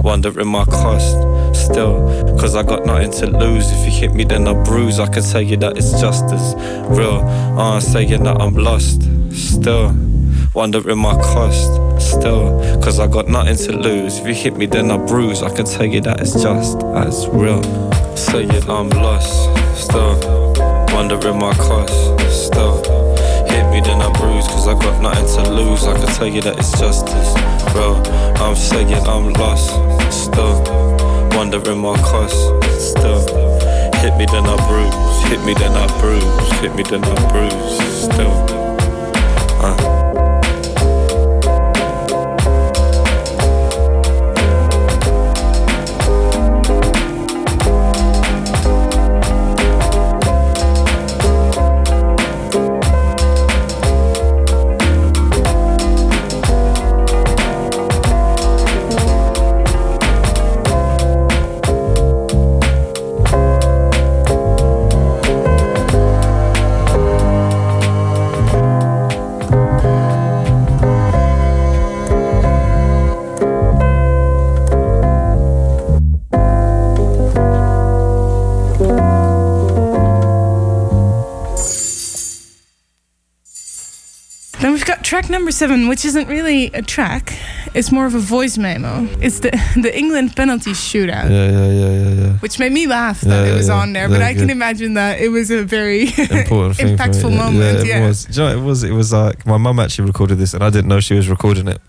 wondering my cost. Still, cause I got nothing to lose. If you hit me, then I bruise. I can tell you that it's just as real. Uh, I'm saying that I'm lost. Still, wondering my cost. Still, cause I got nothing to lose. If you hit me, then I bruise. I can tell you that it's just as real. Saying I'm lost. Still, wondering my cost. Hit me, then I bruise. Cause I got nothing to lose. I can tell you that it's justice, bro. I'm saying I'm lost. Still, wondering my cost. Still, hit me, then I bruise. Hit me, then I bruise. Hit me, then I bruise. Still, track number seven, which isn't really a track. It's more of a voice memo. It's the the England penalty shootout. Yeah, yeah, yeah, yeah, yeah. Which made me laugh that Yeah, it was yeah. on there, but I can imagine that it was a very Important thing for me. impactful moment. Yeah, Yeah, it was. You know, it was. It was like my mum actually recorded this, and I didn't know she was recording it,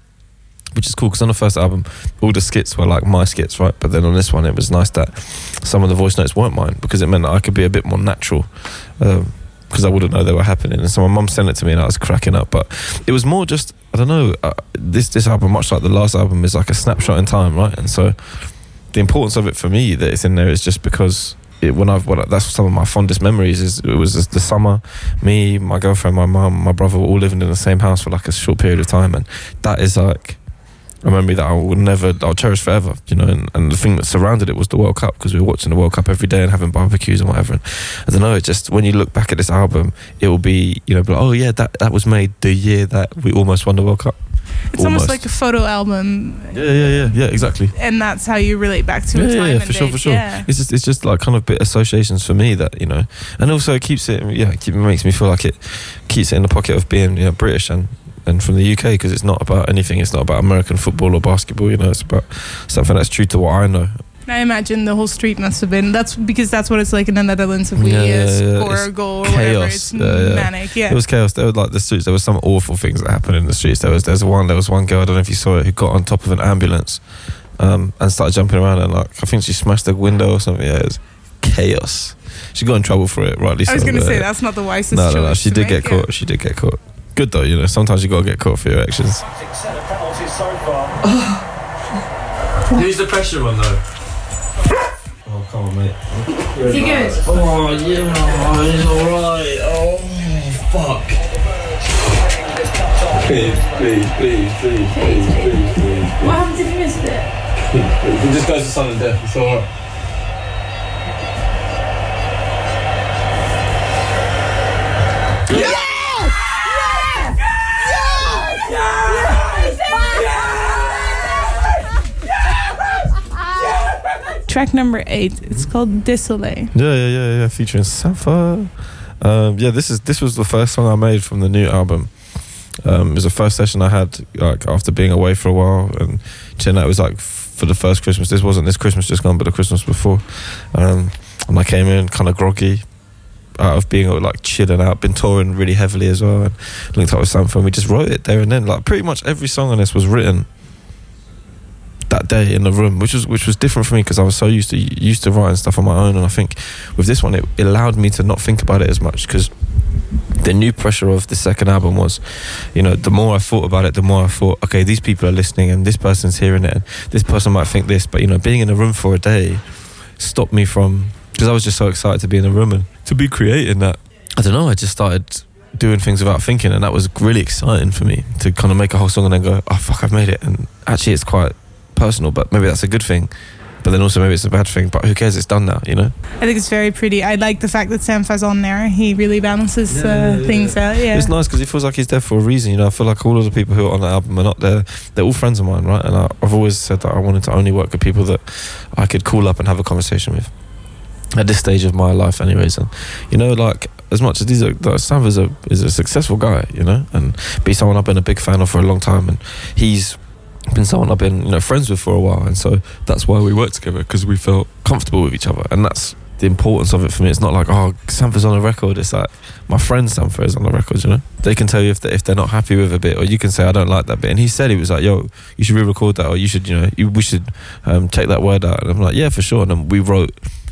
which is cool because on the first album, all the skits were like my skits, right? But then on this one, it was nice that some of the voice notes weren't mine because it meant that I could be a bit more natural. Um, because I wouldn't know they were happening, and so my mum sent it to me, and I was cracking up. But it was more just I don't know. Uh, this this album, much like the last album, is like a snapshot in time, right? And so the importance of it for me that it's in there is just because it, when I've that's some of my fondest memories is it was the summer, me, my girlfriend, my mum, my brother were all living in the same house for like a short period of time, and that is like a memory that I will never I'll cherish forever. You know, and, and the thing that surrounded it was the World Cup because we were watching the World Cup every day and having barbecues and whatever. And I don't know. It just when you look back at this album, it will be you know, be like, oh yeah, that that was made the year that we almost won the World Cup. it's almost like a photo album, yeah, yeah, yeah, yeah, exactly. and that's how you relate back to yeah, a yeah, time yeah, for sure, date. for sure. Yeah. It's just, it's just like kind of bit associations for me that you know, and also it keeps it, yeah, it keep, makes me feel like it keeps it in the pocket of being you know British and and from the UK because it's not about anything. It's not about American football or basketball. You know, it's about something that's true to what I know. I imagine the whole street must have been. That's because that's what it's like in the Netherlands. If we Yeah, yeah, score a goal or whatever, chaos. it's Yeah, manic. Yeah. It was chaos. There were like the streets. There were some awful things that happened in the streets. There was there's one. There was one girl. I don't know if you saw it. Who got on top of an ambulance, um, and started jumping around and like I think she smashed the window or something. Yeah, it was chaos. She got in trouble for it, rightly so. I was going to say that's not the wisest. No, no, no. She did make, get caught. She did get caught. Good though, you know. Sometimes you gotta get caught for your actions. Who's the pressure one though? Oh, come on, mate. Is he good? Oh, yeah, he's alright. Oh, fuck. Please, please, please, please, please, please, please. What happens if you missed it? It just goes to sudden death, it's alright. Track number eight. It's called Desoleil. Yeah, yeah, yeah, yeah. Featuring Sampha. Um, yeah, this is this was the first song I made from the new album. Um, it was the first session I had like after being away for a while, and chilling out. It was like for the first Christmas. This wasn't this Christmas just gone, but the Christmas before. Um, and I came in kind of groggy. Out of being like chilling out, been touring really heavily as well, and linked up with Sampha, and we just wrote it there and then. Like pretty much every song on this was written that day in the room, which was which was different for me because I was so used to used to writing stuff on my own, and I think with this one it, it allowed me to not think about it as much because the new pressure of the second album was, you know, the more I thought about it, the more I thought, okay, these people are listening and this person's hearing it, and this person might think this, but you know, being in a room for a day stopped me from because I was just so excited to be in the room and to be creating that. I don't know, I just started doing things without thinking, and that was really exciting for me to kind of make a whole song and then go, oh fuck, I've made it, and actually it's quite personal, but maybe that's a good thing. But then also maybe it's a bad thing. But who cares? It's done now, you know. I think it's very pretty. I like the fact that Sampha's on there. He really balances uh, things out. Yeah. It's nice because he feels like he's there for a reason. You know, I feel like all of the people who are on the album are not there. They're all friends of mine, right? And I, I've always said that I wanted to only work with people that I could call up and have a conversation with. At this stage of my life, anyways, and you know, like as much as these are, like, Sam is a is a successful guy, you know, and be someone I've been a big fan of for a long time, and he's been someone I've been you know friends with for a while, and so that's why we work together because we felt comfortable with each other, and that's the importance of it for me. It's not like oh Sampha's on a record. It's like my friend is on the record. You know, they can tell you if they, if they're not happy with a bit, or you can say I don't like that bit. And he said he was like, yo, you should re-record that, or you should you know you, we should um, take that word out. And I'm like, yeah, for sure. And then we wrote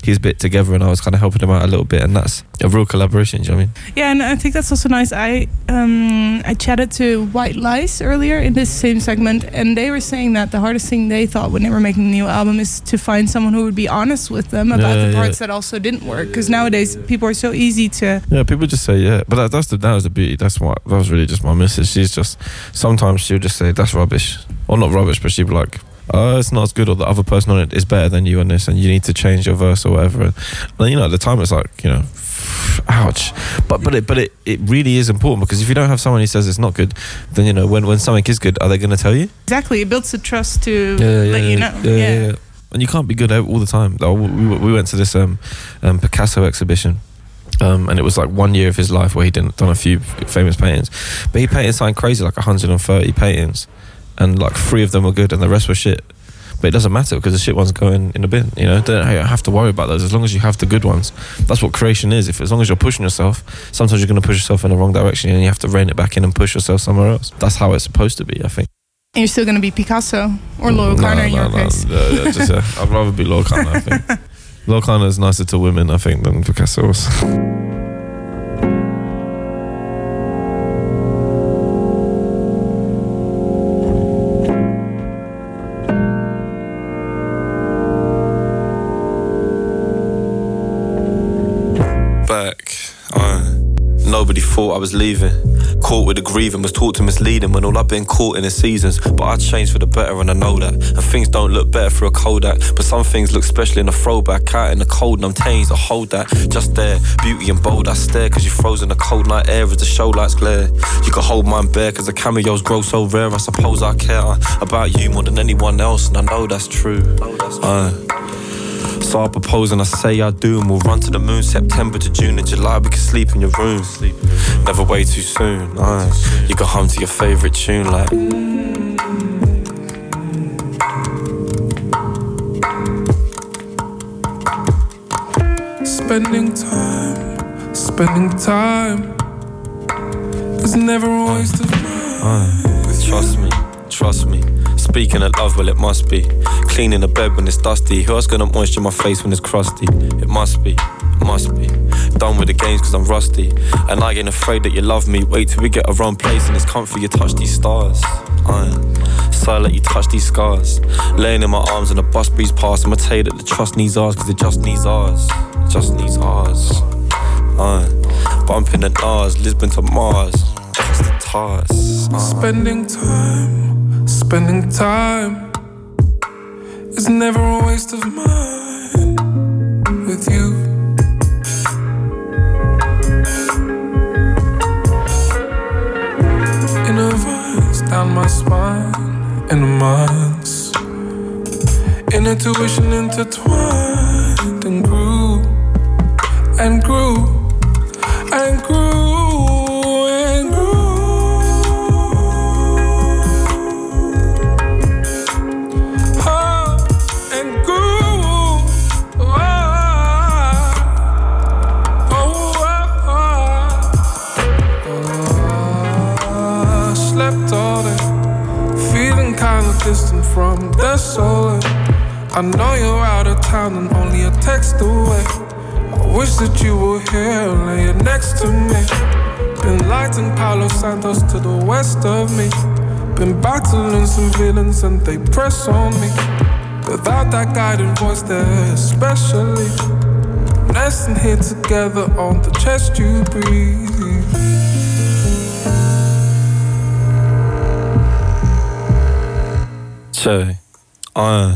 his bit together, and I was kind of helping him out a little bit, and that's a real collaboration. Do you know what I mean? Yeah, and I think that's also nice. I um, I chatted to White Lies earlier in this same segment, and they were saying that the hardest thing they thought when they were making a new album is to find someone who would be honest with them about Yeah, the yeah. parts that also didn't work. Because nowadays people are so easy to. Yeah, people just say yeah, but that, that's the that was the beauty. That's what that was really just my message. She's just sometimes she'll just say that's rubbish, or not rubbish, but she'd be like, oh, it's not as good, or the other person on it is better than you on this, and you need to change your verse or whatever. And then you know at the time it's like you know, ouch. But but it but it, it really is important because if you don't have someone who says it's not good, then you know when when something is good, are they going to tell you? Exactly, it builds the trust to yeah, yeah, let you know. Yeah, yeah, yeah. And you can't be good all the time. We, we went to this um, um, Picasso exhibition Um, and it was like one year of his life where he didn't done a few famous paintings, but he painted something crazy like 130 paintings, and like three of them were good and the rest were shit. But it doesn't matter because the shit ones going in in the bin. You know, don't have to worry about those as long as you have the good ones. That's what creation is. If as long as you're pushing yourself, sometimes you're going to push yourself in the wrong direction and you have to rein it back in and push yourself somewhere else. That's how it's supposed to be. I think. And you're still going to be Picasso or Loyle Carner in your case. Yeah, yeah, just, yeah. I'd rather be Loyle Carner. I think. Loyle Carner is nicer to women, I think, than Picasso was. Thought I was leaving. Caught with the grieving, was taught to misleading when all I've been caught in the seasons. But I changed for the better and I know that. And things don't look better through a Kodak. But some things look special in a throwback. Out in the cold and I'm changed, I hold that. Just there, beauty and bold, I stare. Cause you froze in the cold night air as the show lights glare. You can hold mine bare cause the cameos grow so rare. I suppose I care uh, about you more than anyone else. And I know that's true. Uh, so I propose and I say I do, and we'll run to the moon. September to June and July, we can sleep in your room. Never way too soon. Uh, you go home to your favorite tune like. Spending time, spending time is never a waste of Uh, trust me, trust me. Speaking of love, well, it must be. Cleaning the bed when it's dusty. Who else gonna moisture my face when it's crusty? It must be, it must be. Done with the games cause I'm rusty. And I ain't afraid that you love me. Wait till we get a wrong place and it's comfy. You touch these stars. Uh, silent, you touch these scars. Laying in my arms and the bus breeze past. I'ma tell you that the trust needs ours cause it just needs ours. It just needs ours. Uh, bumping the Nars, Lisbon to Mars. Just the tars. Spending time, spending time is never a waste of mine with you. In a vines down my spine, in the months, in a tuition intertwined and grew and grew from the soul. I know you're out of town and only a text away. I wish that you were here, laying next to me. Been lighting Palo Santos to the west of me. Been battling some villains and they press on me. Without that guiding voice there, especially. Nesting here together on the chest you breathe. Che. Uh,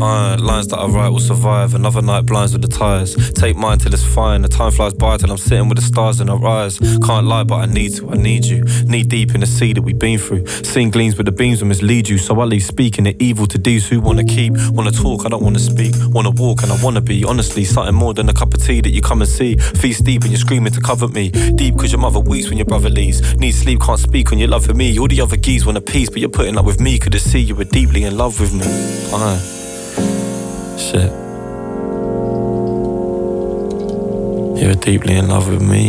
uh, lines that I write will survive. Another night blinds with the tires. Take mine till it's fine. The time flies by till I'm sitting with the stars in our eyes. Can't lie, but I need to. I need you. Knee deep in the sea that we've been through. Seeing gleams with the beams will mislead you. So I leave speaking the evil to these who wanna keep. Wanna talk, I don't wanna speak. Wanna walk, and I wanna be. Honestly, something more than a cup of tea that you come and see. Feast deep and you're screaming to cover me. Deep cause your mother weeps when your brother leaves. Need sleep, can't speak when you love for me. All the other geese want a piece, but you're putting up with me. Could see you were deeply in love with me. Uh, shit. You're deeply in love with me.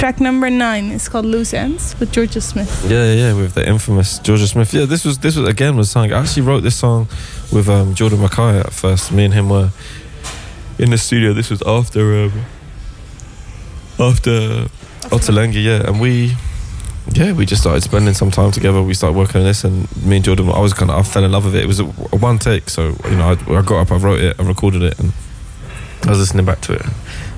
Track number nine is called Loose Ends with Jorja Smith. Yeah, yeah, yeah, with the infamous Jorja Smith. Yeah, this was this was again was something. I actually wrote this song with um, Jordan Rakei at first. Me and him were in the studio. This was after um, after Oh, Ottolenghi, yeah, and we yeah we just started spending some time together. We started working on this, and me and Jordan, I was kind of I fell in love with it. It was a, a one take, so you know I, I got up, I wrote it, I recorded it, and I was listening back to it.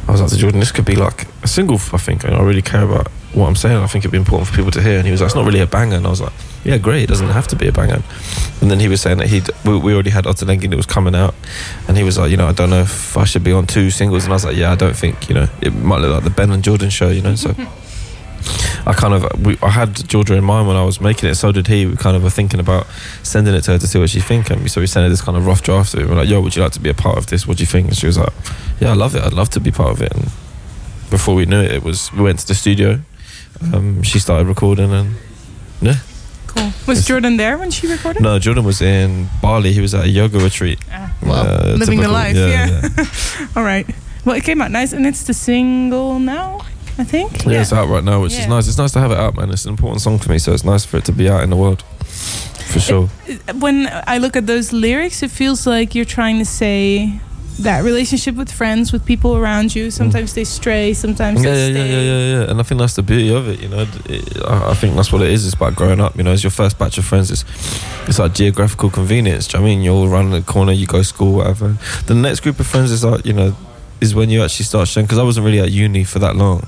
I was like to Jordan, this could be like a single. I think, I really care about what I'm saying. I think it'd be important for people to hear. And he was like, it's not really a banger. And I was like, yeah, great. It doesn't have to be a banger. And then he was saying that he we, we already had Ottolenghi that was coming out, and he was like, you know, I don't know if I should be on two singles. And I was like, yeah, I don't think, you know, it might look like the Ben and Jordan show, you know. So I kind of we, I had Georgia in mind when I was making it. So did he. We kind of were thinking about sending it to her to see what she's thinking. So we sent her this kind of rough draft of it. We're like, "Yo, would you like to be a part of this? What do you think?" And she was like, "Yeah, I love it. I'd love to be part of it." And before we knew it, it was we went to the studio. Um, she started recording, and yeah. Cool. Was Jordan there when she recorded? No, Jordan was in Bali. He was at a yoga retreat. Ah, well, Uh, living the life. Yeah, Yeah. All right. Well, it came out nice, and it's the single now. I think. Yeah, it's out right now, which Yeah. is nice. It's nice to have it out, man. It's an important song for me, so it's nice for it to be out in the world. For sure. when I look at those lyrics, it feels like you're trying to say that relationship with friends, with people around you. Sometimes they stray, sometimes Mm. Yeah, they yeah, yeah, stay. yeah, yeah, yeah. And I think that's the beauty of it, you know. It, I, think that's what it is. It's about growing up, you know. It's your first batch of friends. It's, it's like geographical convenience. Do you know what I mean? You're all around the corner, you go to school, whatever. The next group of friends is like, you know, is when you actually start sharing. Because I wasn't really at uni for that long,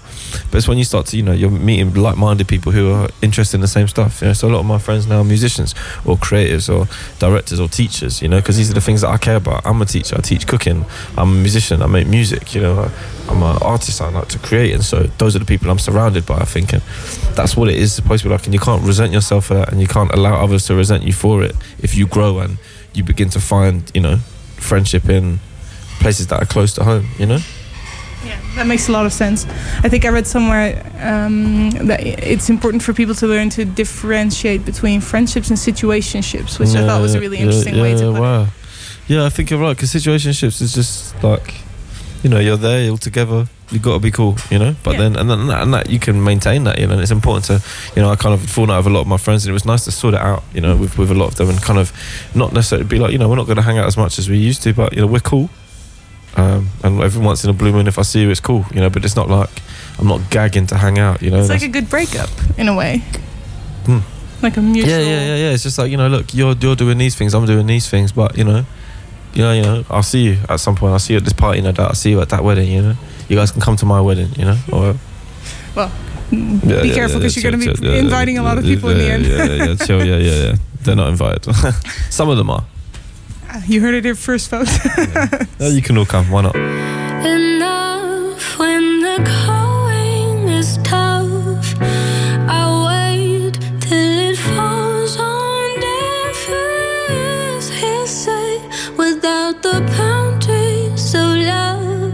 but it's when you start to, you know, you're meeting like-minded people who are interested in the same stuff. You know, so a lot of my friends now are musicians or creatives or directors or teachers. You know, because these are the things that I care about. I'm a teacher. I teach cooking. I'm a musician. I make music. You know, I'm an artist. I like to create, and so those are the people I'm surrounded by. I think, and that's what it is supposed to be like. And you can't resent yourself for that, and you can't allow others to resent you for it. If you grow and you begin to find, you know, friendship in places that are close to home. You know. Yeah, that makes a lot of sense. I think I read somewhere um, that it's important for people to learn to differentiate between friendships and situationships, which I thought was a really Yeah, interesting yeah, way to yeah, put it. wow. Yeah, I think you're right because situationships is just like, you know, you're there, you're together, you've got to be cool, you know. But Yeah. then and then that, and that you can maintain that, you know. And it's important to, you know, I kind of fallen out with a lot of my friends, and it was nice to sort it out, you know, with with a lot of them, and kind of not necessarily be like, you know, we're not going to hang out as much as we used to, but you know, we're cool. Um, and every once in a blue moon, if I see you, it's cool, you know. But it's not like I'm not gagging to hang out, you know. It's like a good breakup in a way. Hmm. Like a mutual. Yeah, yeah, yeah, yeah. It's just like you know, look, you're you're doing these things, I'm doing these things, but you know, you know, you know, I'll see you at some point. I'll see you at this party, no doubt. I'll see you at that wedding. You know, you guys can come to my wedding. You know, or Well, Yeah, be yeah, careful because you're going to be inviting a lot of people in the end. Yeah, yeah, yeah, chill, yeah, yeah, yeah. They're not invited. some of them are. You heard it here first, folks. Yeah, you can all come. Why not? Enough when the going is tough. I wait till it falls on deaf ears. Hearsay without the boundaries of love.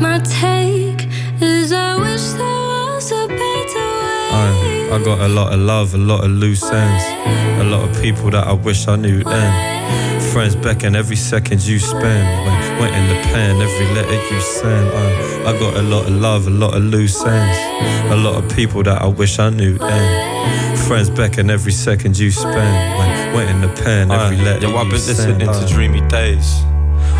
My take is I wish there was a better way. I, I got a lot of love, a lot of loose ends, a lot of people that I wish I knew then. Friends beckon every second you spend. When went in the pen, every letter you send. I, I got a lot of love, a lot of loose ends, a lot of people that I wish I knew then. Friends beckon every second you spend. When went in the pen, every Aye. letter Yo, I've you been send. listening Aye. to uh, dreamy days.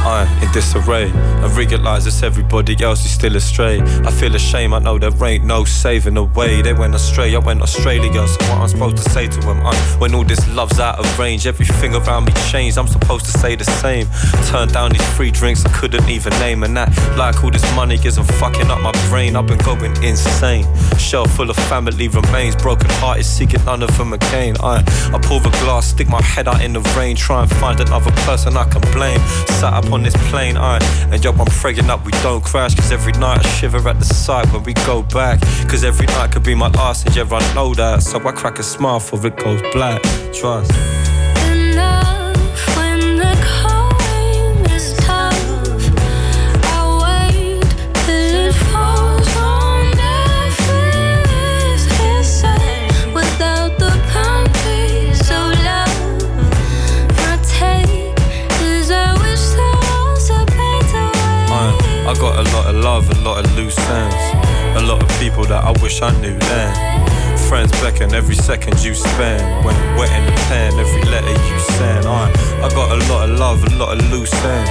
I'm in disarray. I realise it's everybody else is still astray. I feel ashamed, I know there ain't no saving the way. They went astray, I went Australia. So what I'm supposed to say to them? I, when all this love's out of range, everything around me changed. I'm supposed to say the same. Turn down these free drinks I couldn't even name. And that, like all this money isn't fucking up my brain. I've been going insane. Shelf full of family remains. Broken hearted, seeking none of them again. I, I pour the glass, stick my head out in the rain. Try and find another person I can blame. Sat up on this plane, I, and yo, I'm praying up we don't crash. Cause every night I shiver at the sight when we go back. Cause every night could be my last, and yeah, I know that. So I crack a smile for it goes black. Trust. Ends, a lot of people that I wish I knew then. Friends beckon every second you spend. When wet in the pen, every letter you send. I, I got a lot of love, a lot of loose ends,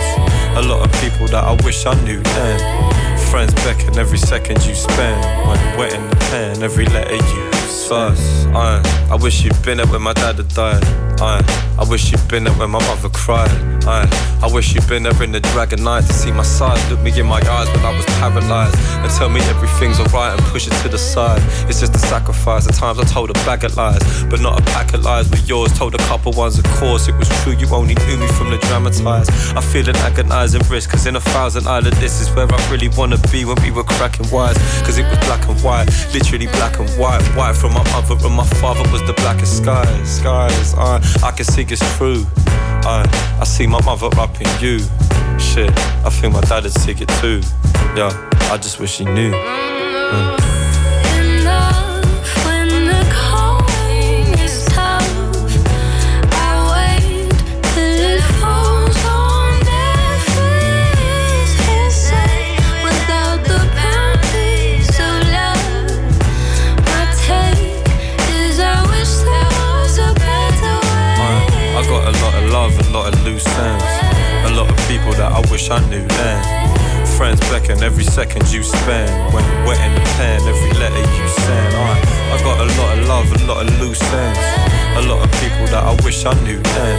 a lot of people that I wish I knew then. Friends beckon every second you spend. When wet in the pen, every letter you Sus, I, I wish you'd been there when my dad had died. Aye, I wish you'd been there when my mother cried. Aye, I wish you'd been there in the dragon night to see my side. Look me in my eyes when I was paralyzed and tell me everything's alright and push it to the side. It's just a sacrifice. At times I told a bag of lies, but not a pack of lies with yours. Told a couple ones, of course it was true. You only knew me from the dramatized. I feel an agonizing risk, cause in a thousand island, this is where I really wanna be when we were cracking wise. Cause it was black and white, literally black and white. White from my mother and my father was the blackest skies. Skies, uh, I can see it's true. Uh, I see my mother up in you. Shit, I think my dad'd see it too. Yeah, I just wish he knew. Uh. That I wish I knew then. Friends beckon every second you spend. When wetting the pen, every letter you send. I, I got a lot of love, a lot of loose ends. A lot of people that I wish I knew then.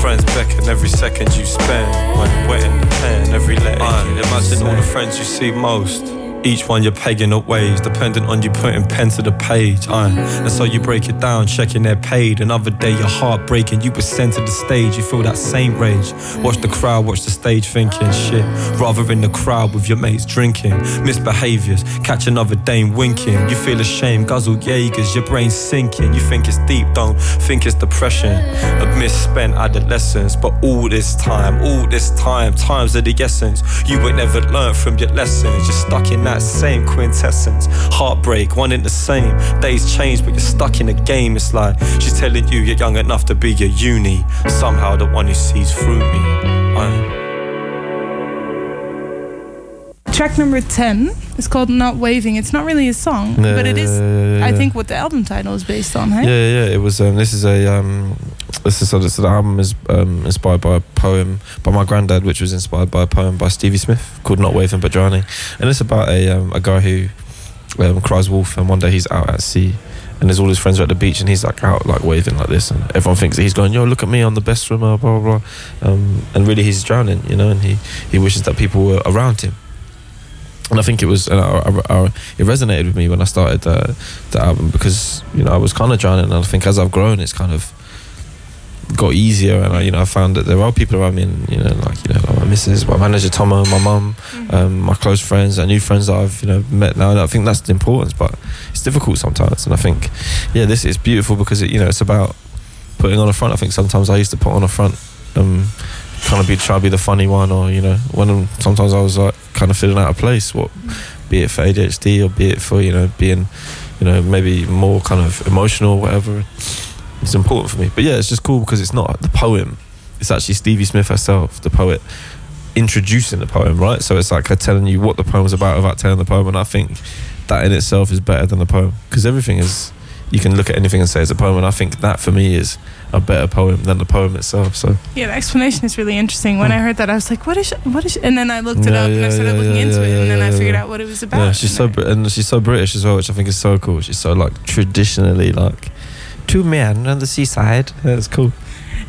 Friends beckon every second you spend. When wetting the pen, every letter you Imagine all the friends you see most. Each one you're pegging up ways, dependent on you putting pen to the page. Aye. And so you break it down, checking they're paid. Another day, your heart breaking, you were sent to the stage. You feel that same rage. Watch the crowd, watch the stage thinking shit. Rather in the crowd with your mates drinking. Misbehaviors, catch another dame winking. You feel ashamed, guzzle Jaegers, your brain's sinking. You think it's deep, don't think it's depression. A misspent adolescence. But all this time, all this time, times of the essence. You ain't never learned from your lessons. You're stuck in that same quintessence. Heartbreak, one in the same. Days change, but you're stuck in a game. It's like she's telling you you're young enough to be a uni. Somehow the one who sees through me. Aye. Track number 10 is called Not Waving. It's not really a song, Yeah, but it is, yeah, yeah, yeah, I think, what the album title is based on, hey? Yeah, yeah, yeah. It was. Um, this is a. Um, this is so, the album is um, inspired by a poem by my granddad, which was inspired by a poem by Stevie Smith called "Not Waving but Drowning," and it's about a um, a guy who um, cries wolf, and one day he's out at sea. And there's all his friends are at the beach, and he's like out, like waving like this, and everyone thinks that he's going, "Yo, look at me, I'm the best swimmer," blah blah blah. Um, and really, he's drowning, you know, and he he wishes that people were around him. And I think it was, it resonated with me when I started uh, the album because you know I was kind of drowning, and I think as I've grown, it's kind of got easier, and I, you know I found that there are people around me, and you know like you know like my missus, my manager Tomo, my mum, um, my close friends, and new friends that I've you know met now, and I think that's the importance, but it's difficult sometimes, and I think yeah, this is beautiful because it you know it's about putting on a front. I think sometimes I used to put on a front. Um, kind of be try to be the funny one or you know when sometimes I was like kind of feeling out of place what be it for ADHD or be it for you know being you know maybe more kind of emotional or whatever it's important for me but yeah it's just cool because it's not the poem it's actually Stevie Smith herself the poet introducing the poem right so it's like her telling you what the poem's about without telling the poem and I think that in itself is better than the poem because everything is you can look at anything and say it's a poem and I think that for me is a better poem than the poem itself so Yeah, the explanation is really interesting. When I heard that, I was like, "What is? What is?" And then I looked it Hmm. Yeah, up and I started yeah, looking yeah, into yeah, it, and then yeah, I figured yeah. out what it was about. Yeah, she's so and she's so British as well, which I think is so cool. She's so like traditionally like two men on the seaside. Yeah, it's cool.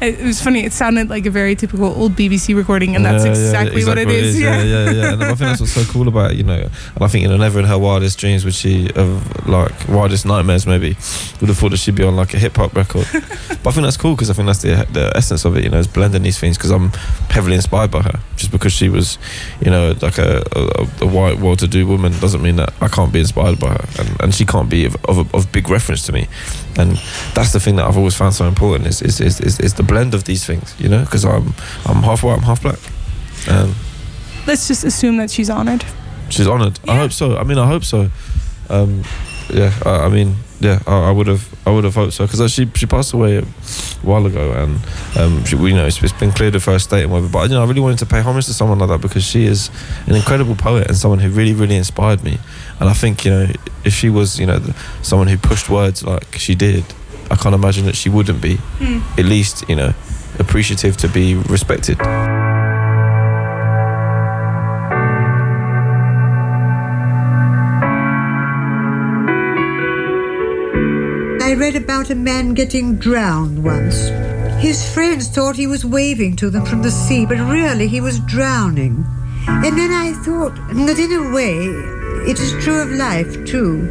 It it was funny. It sounded like a very typical old BBC recording, and that's Yeah, yeah, exactly, what it is. Yeah, Yeah. yeah, yeah. And I think that's what's so cool about it, you know. And I think you know, never in her wildest dreams would she of like wildest nightmares maybe would have thought that she'd be on like a hip hop record. but I think that's cool because I think that's the the essence of it. You know, is blending these things because I'm heavily inspired by her. Just because she was, you know, like a, a, a white, well-to-do woman doesn't mean that I can't be inspired by her, and, and she can't be of, of, of big reference to me. And that's the thing that I've always found so important is is is, is, is the blend of these things. You know, because I'm I'm half white, I'm half black. And Let's just assume that she's honored. she's honoured. I hope so. I mean, I hope so. Um, yeah, I, I mean, yeah, I, I would have, I would have hoped so because she she passed away a while ago, and um, she, you know it's, it's been cleared of her state and whatever. But you know, I really wanted to pay homage to someone like that because she is an incredible poet and someone who really, really inspired me. And I think you know, if she was you know the, someone who pushed words like she did, I can't imagine that she wouldn't be Hmm. at least you know appreciative to be respected. I read about a man getting drowned once. His friends thought he was waving to them from the sea, but really he was drowning. And then I thought that in a way, it is true of life too.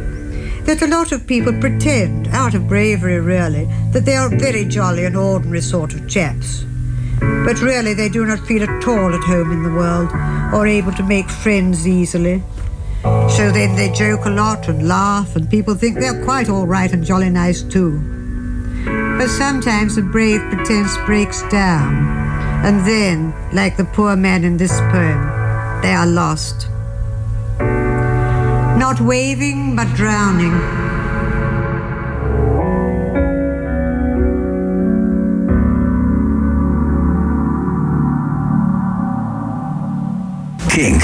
That a lot of people pretend, out of bravery really, that they are very jolly and ordinary sort of chaps. But really they do not feel at all at home in the world, or able to make friends easily. So then they joke a lot and laugh, and people think they're quite all right and jolly nice too. But sometimes the brave pretense breaks down, and then, like the poor man in this poem, they are lost. Not waving, but drowning. Kink.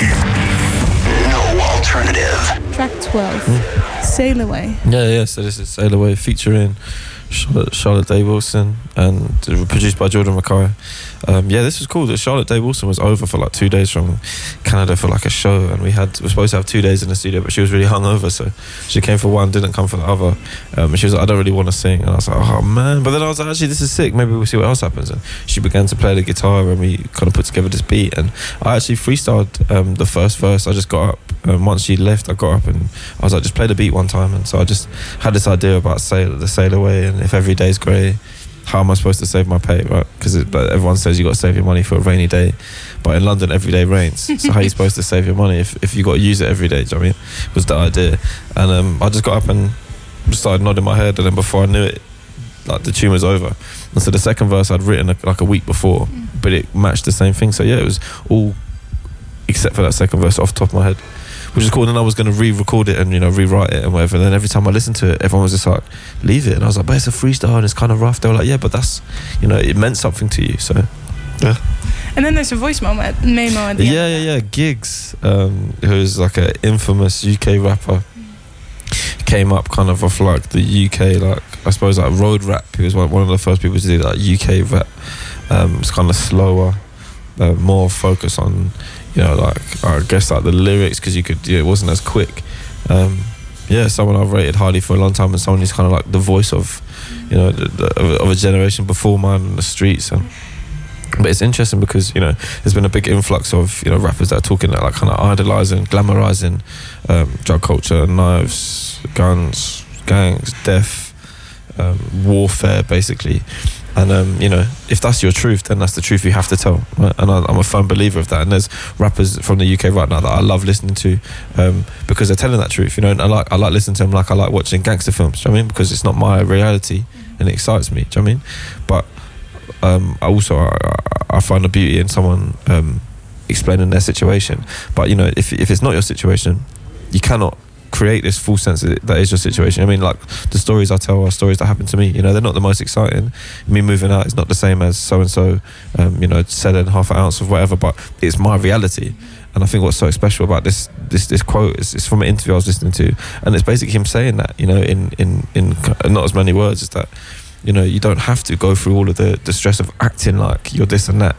No alternative. Track 12. Sail Away. Yeah, yeah. So this is Sail Away featuring Charlotte, Charlotte Day Wilson and produced by Jordan Rakei. Um, yeah, this was cool. Charlotte Day Wilson was over for like two days from Canada for like a show, and we had we were supposed to have two days in the studio, but she was really hungover, so she came for one, didn't come for the other. Um, and she was like, I don't really want to sing, and I was like, oh man. But then I was like, actually, this is sick. Maybe we'll see what else happens. And she began to play the guitar, and we kind of put together this beat. And I actually freestyled um, the first verse. I just got up. Um, once she left, I got up and I was like, just play the beat one time. And so I just had this idea about sail, the sail away, and if every day's grey, how am I supposed to save my pay, right? Because everyone says you got to save your money for a rainy day, but in London every day rains. so how are you supposed to save your money if, if you got to use it every day? Do you know what I mean? Was the idea, and um, I just got up and started nodding my head, and then before I knew it, like the tune was over. And so the second verse I'd written like a week before, but it matched the same thing. So yeah, it was all except for that second verse off the top of my head. Which is cool. And then I was going to re-record it and you know rewrite it and whatever. And then every time I listened to it, everyone was just like, "Leave it." And I was like, "But it's a freestyle and it's kind of rough." They were like, "Yeah, but that's you know it meant something to you." So yeah. And then there's a voice memo at, memo at the Yeah, end. yeah, yeah. Giggs, um, who's like an infamous UK rapper, came up kind of off like the UK, like I suppose like road rap. He was one one of the first people to do that UK rap. Um, it's kind of slower, uh, more focus on, you know, like I guess like the lyrics because you could, yeah, it wasn't as quick. Um, yeah, someone I've rated highly for a long time, and someone who's kind of like the voice of, you know, the, the, of, a generation before mine in the streets and but it's interesting because you know there's been a big influx of you know rappers that are talking that like kind of idolizing, glamorizing um, drug culture, knives, guns, gangs, death, um, warfare, basically. And um, you know, if that's your truth, then that's the truth you have to tell. And I, I'm a firm believer of that. And there's rappers from the UK right now that I love listening to um, because they're telling that truth. You know, and I like I like listening to them like I like watching gangster films. Do you know I mean? Because it's not my reality and it excites me. Do you know what I mean? But um, I also I, I- find the beauty in someone um, explaining their situation. But you know, if if it's not your situation, you cannot create this full sense that is your situation. I mean, like the stories I tell are stories that happen to me. You know, they're not the most exciting. Me moving out is not the same as so and so. You know, selling half an ounce of whatever, but it's my reality. And I think what's so special about this this this quote is it's from an interview I was listening to, and it's basically him saying that you know in in in not as many words is that you know you don't have to go through all of the the stress of acting like you're this and that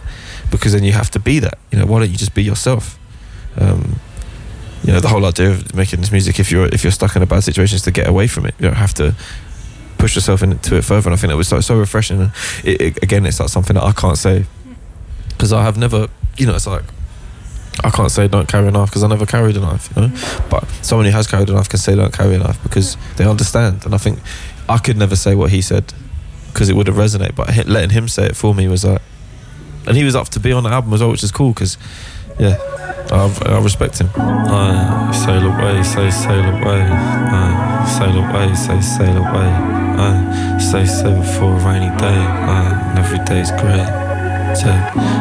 because then you have to be that you know why don't you just be yourself um, you know the whole idea of making this music if you're if you're stuck in a bad situation is to get away from it you don't have to push yourself into it further and I think that was so, so refreshing and it, it, again it's like something that I can't say because I have never you know it's like I can't say don't carry a knife because I never carried a knife, you know. But someone who has carried a knife can say don't carry a knife because they understand. And I think I could never say what he said because it would have resonated. But letting him say it for me was like, and he was up to be on the album as well, which is cool because, yeah, I, I respect him. Uh, sail away, say sail away. Uh, sail away, say sail away. Uh, say sail for a rainy day. Uh, and every day's great. Say,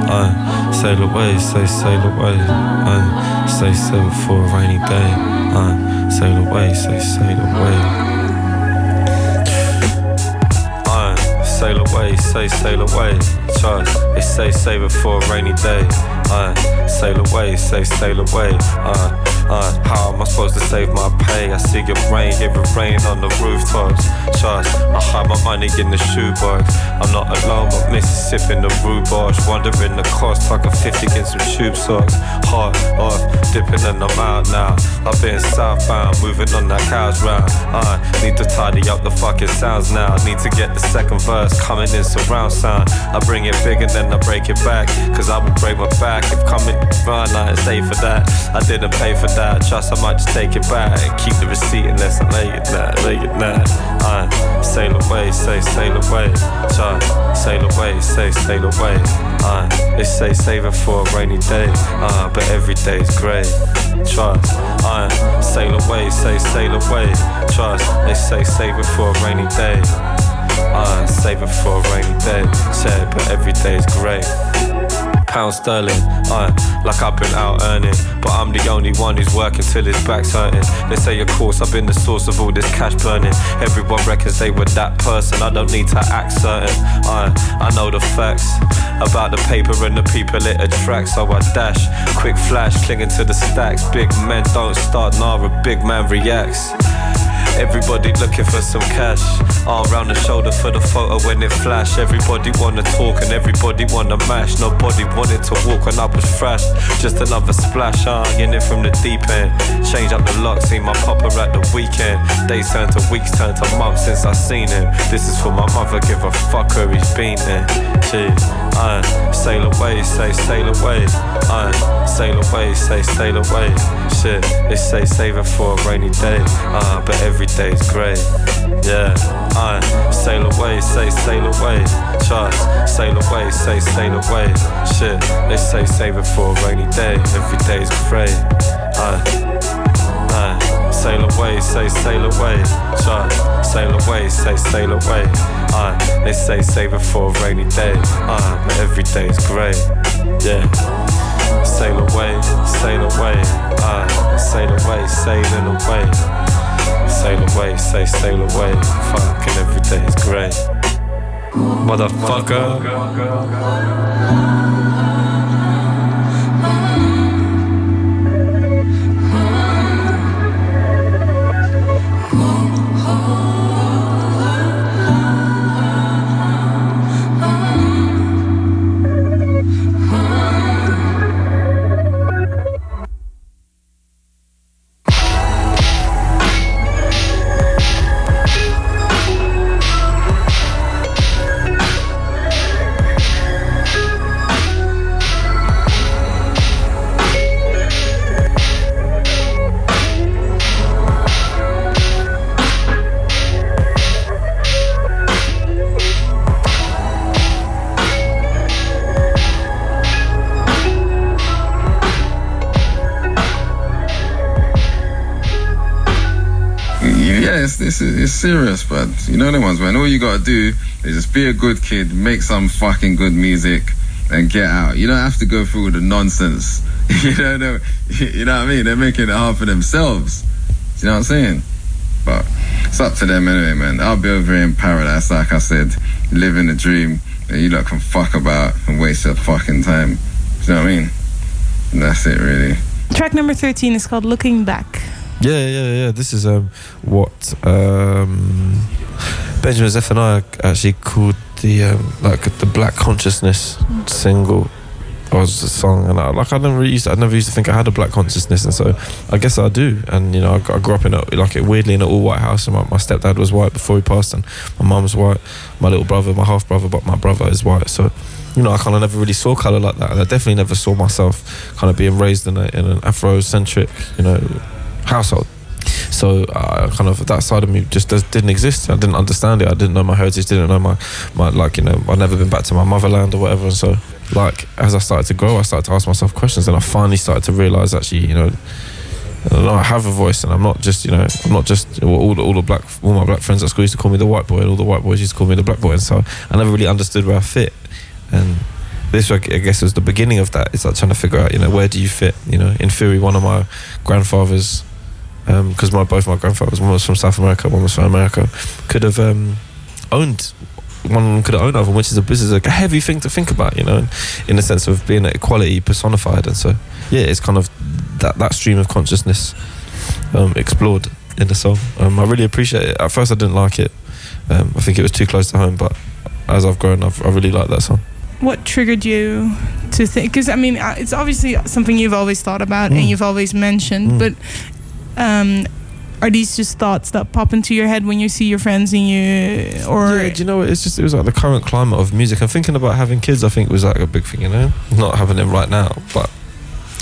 uh, sail away, say sail away. Uh, say sail for a rainy day. Uh, sail away, say sail away. Sail away, say sail away. Trust, they say save it for a rainy day. Uh, sail away, say sail away. Uh, uh, how am I supposed to save my pay? I see it rain, it rain on the rooftops. Trust, I hide my money in the shoebox. I'm not alone, but Mississippi in the rhubarb. Wondering the cost, a 50 get some tube socks. Hard off, dipping and I'm out now. I've been southbound, moving on that cow's round. Uh, need to tidy up the fucking sounds now. I Need to get the second verse words coming in surround sound. I bring it big and then I break it back. Cause I will break my back if coming round I ain't say for that. I didn't pay for that. Trust I might just take it back. Keep the receipt unless I lay it now, lay it now. I sail away, say sail away. Try, sail away, say sail away. I they say save it for a rainy day. Uh, but every day's grey. Trust, I sail away, say sail away. Trust, they say save it for a rainy day. I save it for a rainy day. Say, but every day's grey pound sterling. I like I've been out earning, but I'm the only one who's working till his back's hurting. They say, of course, I've been the source of all this cash burning. Everyone reckons they were that person. I don't need to act certain. I I know the facts about the paper and the people it attracts. So I dash, quick flash, clinging to the stacks. Big men don't start, nah, a big man reacts. Everybody looking for some cash. Arm round the shoulder for the photo when it flash. Everybody wanna talk and everybody wanna mash. Nobody wanted to walk when I was fresh. Just another splash, uh, in it from the deep end. Change up the lock, see my papa at the weekend. Days turn to weeks, turn to months since I seen him. This is for my mother, give a fuck where he's been there. Gee, uh, sail away, say sail away. Uh, sail away, say sail away. Shit, they say save it for a rainy day. Uh, but every day's grey. Yeah, I sail away, say sail away. Trust, sail away, say sail away. Shit, they say save it for a rainy day. Every day's grey. I, I sail away, say sail away. Trust, sail away, say sail away. I, they say save it for a rainy day. Uh, but every day's grey. Yeah. Sail away, sail away, uh, sail away, sailing away. Sail away, say sail away. Fucking every day is grey. Motherfucker. It's, serious, but you know the ones, man. All you gotta do is just be a good kid, make some fucking good music, and get out. You don't have to go through the nonsense. you know, no, you know what I mean? They're making it hard for themselves. You know what I'm saying? But it's up to them anyway, man. I'll be over in paradise, like I said, living a dream that you lot can fuck about and waste your fucking time. You know what I mean? And that's it, really. Track number 13 is called Looking Back. Yeah, yeah, yeah. This is um, what um, Benjamin Zephaniah actually called the um, like the Black Consciousness single was the song, and I, like I never used I never used to think I had a black consciousness, and so I guess I do. And you know, I, I grew up in a, like it weirdly in an all white house, and my, my stepdad was white before he passed, and my mum's white, my little brother, my half brother, but my brother is white, so. You know, I kind of never really saw color like that, and I definitely never saw myself kind of being raised in, a, in an Afrocentric, you know, household. So uh, kind of that side of me just does, didn't exist. I didn't understand it. I didn't know my heritage. Didn't know my my like you know. I've never been back to my motherland or whatever. And so like as I started to grow, I started to ask myself questions, and I finally started to realize actually you know. I have a voice, and I'm not just, you know, I'm not just all the, all the black, all my black friends at school used to call me the white boy, and all the white boys used to call me the black boy, and so I never really understood where I fit. And this, I guess, was the beginning of that. It's like trying to figure out, you know, where do you fit? You know, in theory, one of my grandfathers because my both my grandfathers, one was from South America, one was from America, could have um, owned. One of them could have owned other, which is a business a heavy thing to think about, you know, in, the sense of being equality personified, and so yeah, it's kind of that that stream of consciousness um, explored in the song. Um, I really appreciate it. At first, I didn't like it. Um, I think it was too close to home, but as I've grown, I've, I really like that song. What triggered you to think? Because I mean, it's obviously something you've always thought about Mm. and you've always mentioned, but um, are these just thoughts that pop into your head when you see your friends and you, or yeah, do you know? It's just it was like the current climate of music. And thinking about having kids, I think was like a big thing. You know, not having them right now, but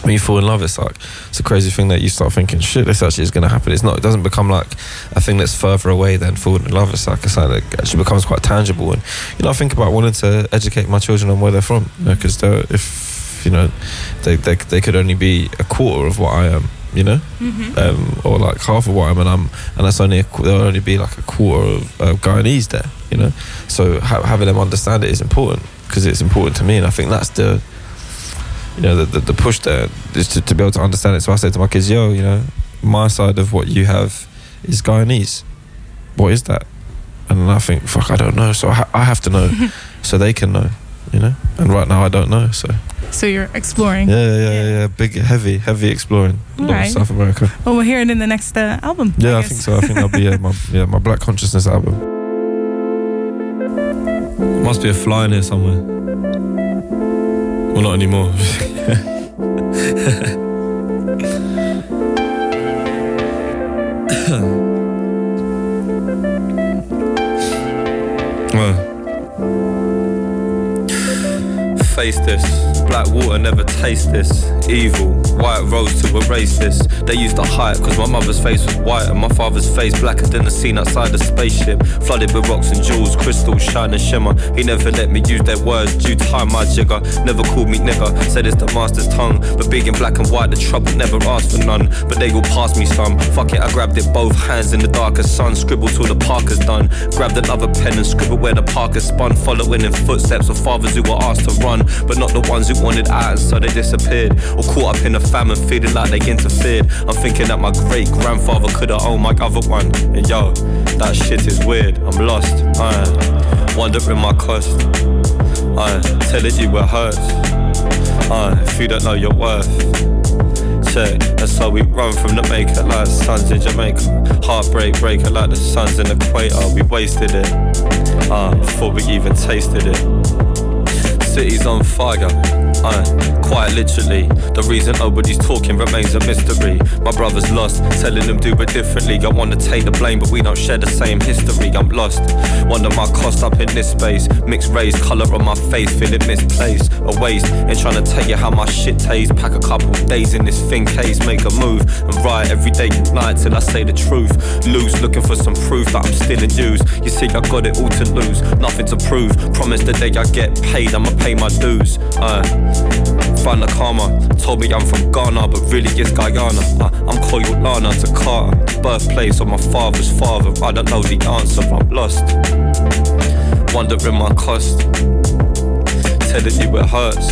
when you fall in love, it's like it's a crazy thing that you start thinking, shit, this actually is going to happen. It's not. It doesn't become like a thing that's further away than falling in love. It's like that actually becomes quite tangible. And you know, I think about wanting to educate my children on where they're from, because you know, if you know, they, they they could only be a quarter of what I am. You know, Mhm. um, or like half of what I am, and I'm, and that's only a, there'll only be like a quarter of uh, Guyanese there. You know, so ha- having them understand it is important because it's important to me, and I think that's the you know, the, the, the push there is to, to be able to understand it. So I say to my kids, yo, you know, my side of what you have is Guyanese. What is that? And I think, fuck, I don't know. So I, ha- I have to know so they can know, you know? And right now I don't know. So so you're exploring. yeah, yeah, yeah, yeah. Big, heavy, heavy exploring. A Alright. South America. Well, we'll hear it in the next uh, album. Yeah, I, guess. think so. I think that'll be uh, my, yeah, my Black Consciousness album. Must be a fly in here somewhere. Well, not anymore. Well. Face this. Black water never taste this. Evil. White rose to erase this. They used to hide because my mother's face was white and my father's face blacker than the scene outside the spaceship. Flooded with rocks and jewels, crystals, shine and shimmer. He never let me use their words due to time my jigger. Never called me nigger, said it's the master's tongue. But being in black and white, the trouble never asked for none. But they all passed me some. Fuck it, I grabbed it both hands in the darkest sun. Scribbled till the Parker's done. Grabbed another pen and scribbled where the Parker spun. Following in footsteps of fathers who were asked to run. But not the ones who wanted out so they disappeared. Or caught up in a famine, feeling like they interfered. I'm thinking that my great grandfather could have owned my other one. And yo, that shit is weird. I'm lost. I wondering my cost. I telling you it hurts. I if you don't know your worth. Check, that's how we run from the maker like suns in Jamaica. Heartbreak breaker like the suns in the equator. We wasted it uh, before we even tasted it. City's on fire, uh, quite literally. The reason nobody's talking remains a mystery. My brother's lost, telling them do it differently. I wanna take the blame, but we don't share the same history. I'm lost. Wonder my cost up in this space. Mixed race, colour on my face, feeling misplaced. A waste in trying to tell you how my shit tastes. Pack a couple days in this thin case, make a move. And ride every day and night till I say the truth. Lose, looking for some proof that I'm still in use. You see, I got it all to lose, nothing to prove. Promise the day I get paid, I'ma pay my dues. Uh, the karma. Told me I'm from Ghana, but really it's Guyana. Uh, I'm Koyulana to Carter, birthplace of my father's father. I don't know the answer, I'm lost. Wondering my cost. Telling you it hurts.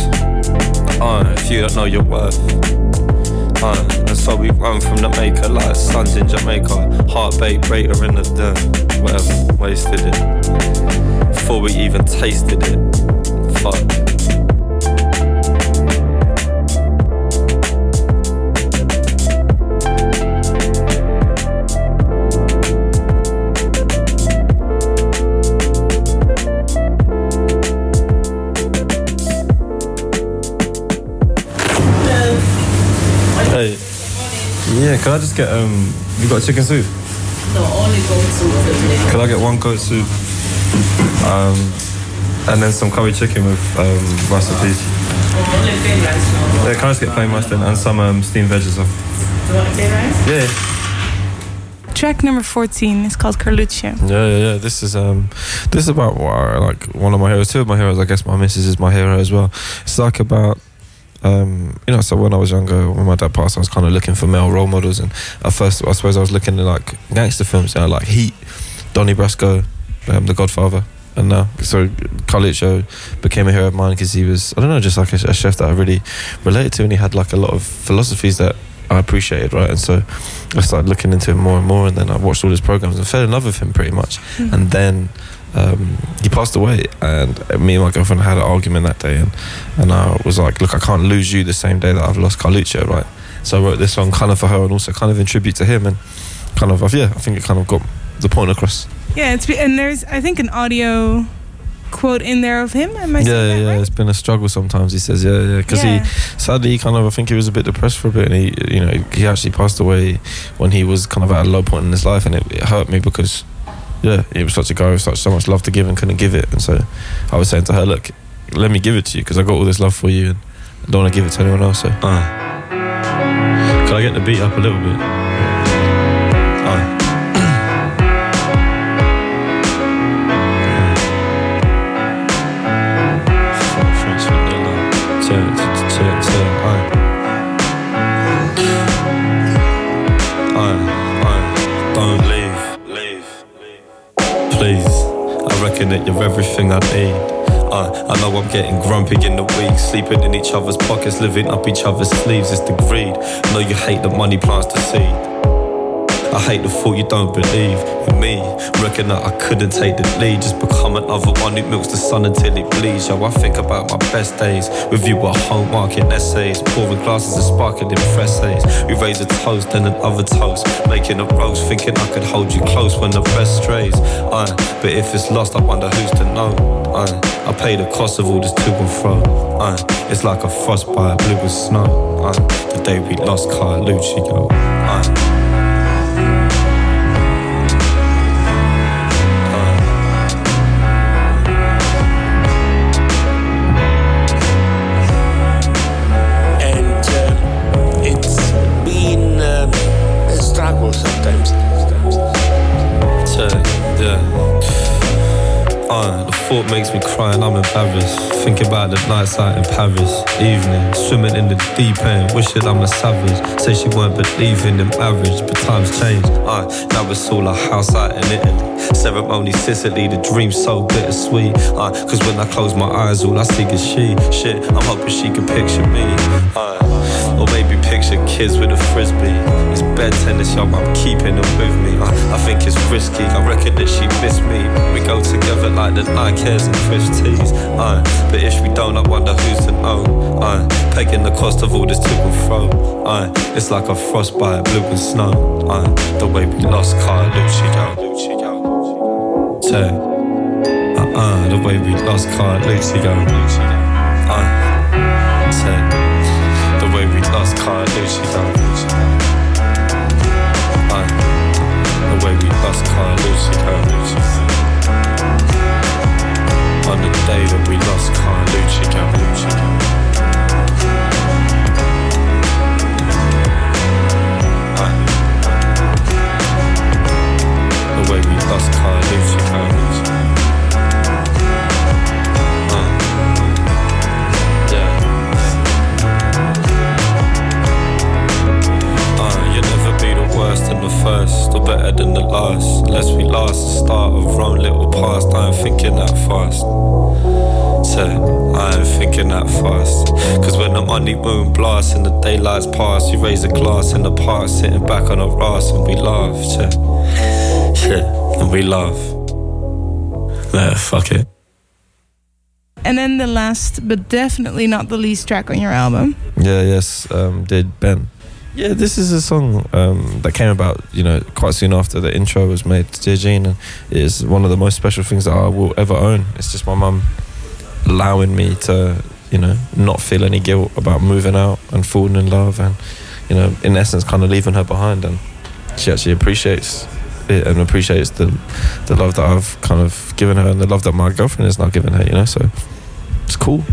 Uh, if you don't know your worth. Uh, and so we run from the maker like suns in Jamaica. Heartbeat breaker in the dirt. Whatever, wasted it. Before we even tasted it. Fuck. Yeah, can I just get um you got chicken soup? No, only goat soup for today. Can I get one goat soup? Um and then some curry chicken with um rice and peas. Only plain rice now. Yeah, can I just get plain rice then and some um, steamed veg as well? Do you want plain rice? Yeah. Track number 14 is called Carluccio. Yeah, yeah, yeah. This is um, this is about what like one of my heroes. Two of my heroes. I guess my missus is my hero as well. It's like about um, you know. So when I was younger, when my dad passed, I was kind of looking for male role models, and at first, I suppose I was looking at like gangster films, you know, like Heat, Donnie Brasco, um, The Godfather. And now, so Carluccio became a hero of mine because he was, I don't know, just like a, a chef that I really related to, and he had like a lot of philosophies that I appreciated, right? And so I started looking into him more and more, and then I watched all his programs and fell in love with him pretty much. Mhm. And then um, he passed away, and me and my girlfriend had an argument that day, and and I was like, look, I can't lose you the same day that I've lost Carluccio, right? So I wrote this song kind of for her, and also kind of in tribute to him, and kind of, yeah, I think it kind of got the point across. Yeah, it's and there's I think an audio quote in there of him. Am I saying yeah, that yeah, right? it's been a struggle sometimes. He says, yeah, yeah, because Yeah. he sadly he kind of I think he was a bit depressed for a bit, and he you know he actually passed away when he was kind of at a low point in his life, and it, it hurt me because yeah, he was such a guy with such so much love to give and couldn't give it, and so I was saying to her, look, let me give it to you because I got all this love for you, and I don't want to give it to anyone else. So, uh. can I get the beat up a little bit? Uh. Turn, turn, turn, reckon that you're everything I need. Uh, I know I'm getting grumpy in the week, sleeping in each other's pockets, living up each other's sleeves. It's the greed. know you hate the money plants to seed. I hate the thought you don't believe in me. Reckon that I couldn't take the lead. Just become another one who milks the sun until it bleeds. Yo, I think about my best days. With you at home marking essays. Pouring glasses of sparkling fresses. We raise a toast then another toast. Making a roast, thinking I could hold you close when the best strays. Aye, but if it's lost, I wonder who's to know. Aye, I pay the cost of all this to and fro. Aye, it's like a frostbite, blue as snow. Aye, the day we lost Carlucci, yo. Aye. Thought makes me cry and I'm embarrassed. Think about the nights out in Paris, evening, swimming in the deep end, wishing I'm a savage. Say she weren't believing in marriage, but times changed. Uh, now it's all a house out in Italy. Ceremony Sicily, the dream so bittersweet. Uh, Cause when I close my eyes, all I see is she. Shit, I'm hoping she can picture me. Uh, or maybe picture kids with a frisbee. It's bed tennis, yo, I'm keeping them with me. I, I think it's risky, I reckon that she missed me. We go together like the Nikes and Chris T's. Uh, but if we don't, I wonder who's to know. Uh, pegging the cost of all this to and fro. Uh, it's like a frostbite, blue and snow. Uh, the way we lost Carlucci, yo. Say, uh-uh, the way we lost Carlucci, yo. Uh, say, the way we lost Carlucci, yo. Uh, the way we lost Carlucci, yo. On the day that we lost Carlucci, yo. The way we lost Carlucci, Carlucci. Be the worst and the first, or better than the last. Unless we last the start of our own little past. I ain't thinking that fast. Say, I ain't thinking that fast. Cause when the honeymoon blasts and the daylight's past, you raise a glass in the park, sitting back on a grass and we laugh. Shit. Shit. And we laugh. Nah, fuck it. And then the last, but definitely not the least track on your album. Yeah, yes, um, did Ben. Yeah, this is a song um, that came about, you know, quite soon after the intro was made to Dear Jean, and it is one of the most special things that I will ever own. It's just my mum allowing me to, you know, not feel any guilt about moving out and falling in love, and you know, in essence, kind of leaving her behind, and she actually appreciates it and appreciates the the love that I've kind of given her and the love that my girlfriend has now given her. You know, so it's cool.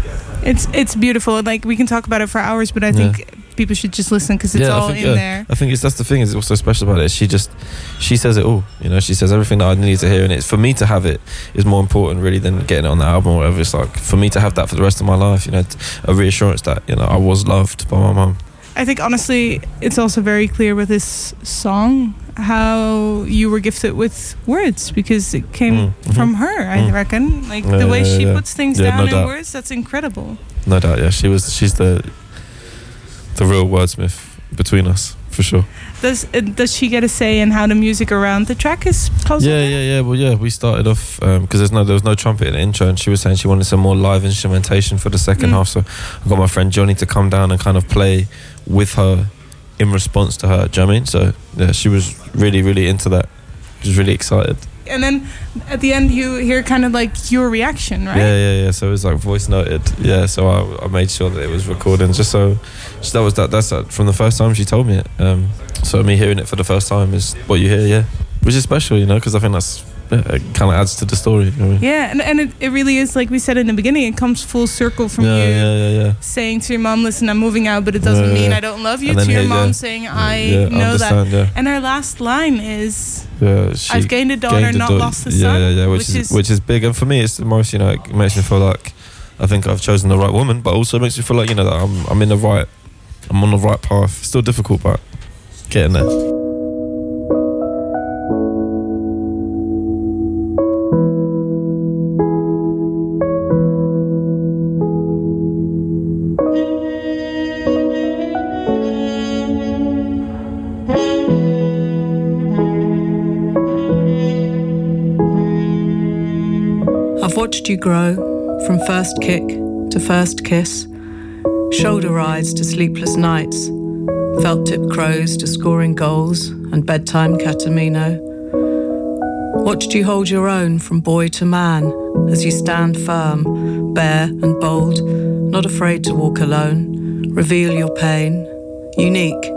It's it's beautiful. Like we can talk about it for hours, but I Yeah. People should just listen because it's I all think, in yeah, there. I think it's that's the thing is what's so special about it. She just she says it all. You know, she says everything that I need to hear, and it's for me to have it is more important really than getting it on the album or whatever. It's like for me to have that for the rest of my life. You know, a reassurance that you know I was loved by my mum. I think honestly, it's also very clear with this song how you were gifted with words because it came Mm, mhm. from her. I Mm. reckon, like Yeah, the way yeah, she yeah. puts things Yeah, down no in doubt. words, that's incredible. No doubt, yeah. She was she's the the real wordsmith between us for sure. Does uh, does she get a say in how the music around the track is puzzled? Yeah, yeah, yeah. Well, yeah, we started off because there's no there was no trumpet in the intro, and she was saying she wanted some more live instrumentation for the second Mm. half. So I got my friend Johnny to come down and kind of play with her in response to her. Do you know what I mean? So yeah, she was really, really into that. She was really excited. And then at the end you hear kind of like your reaction, right? Yeah, yeah, yeah. So it was like voice noted. Yeah, so I, I made sure that it was recording, just so, that was that. That's that from the first time she told me it. Um, so me hearing it for the first time is what you hear, yeah, which is special, you know, because I think that's it kind of adds to the story. You know I mean? Yeah, and, and it, it really is like we said in the beginning. It comes full circle from yeah, you yeah, yeah, saying to your mom, "Listen, I'm moving out, but it doesn't mean. I don't love you." To your mom saying, "I know that." And our last line is, "I've gained a daughter, gained a not lost a son," Yeah, yeah, which, which is, is- which is big, and for me, it's the most you know. It makes me feel like I think I've chosen the right woman, but also makes me feel like you know that I'm I'm in the right, I'm on the right path. Still difficult, but getting there. Watched you grow from first kick to first kiss, shoulder rides to sleepless nights, felt tip crows to scoring goals and bedtime catamino. Watched you hold your own from boy to man as you stand firm, bare and bold, not afraid to walk alone, reveal your pain, unique,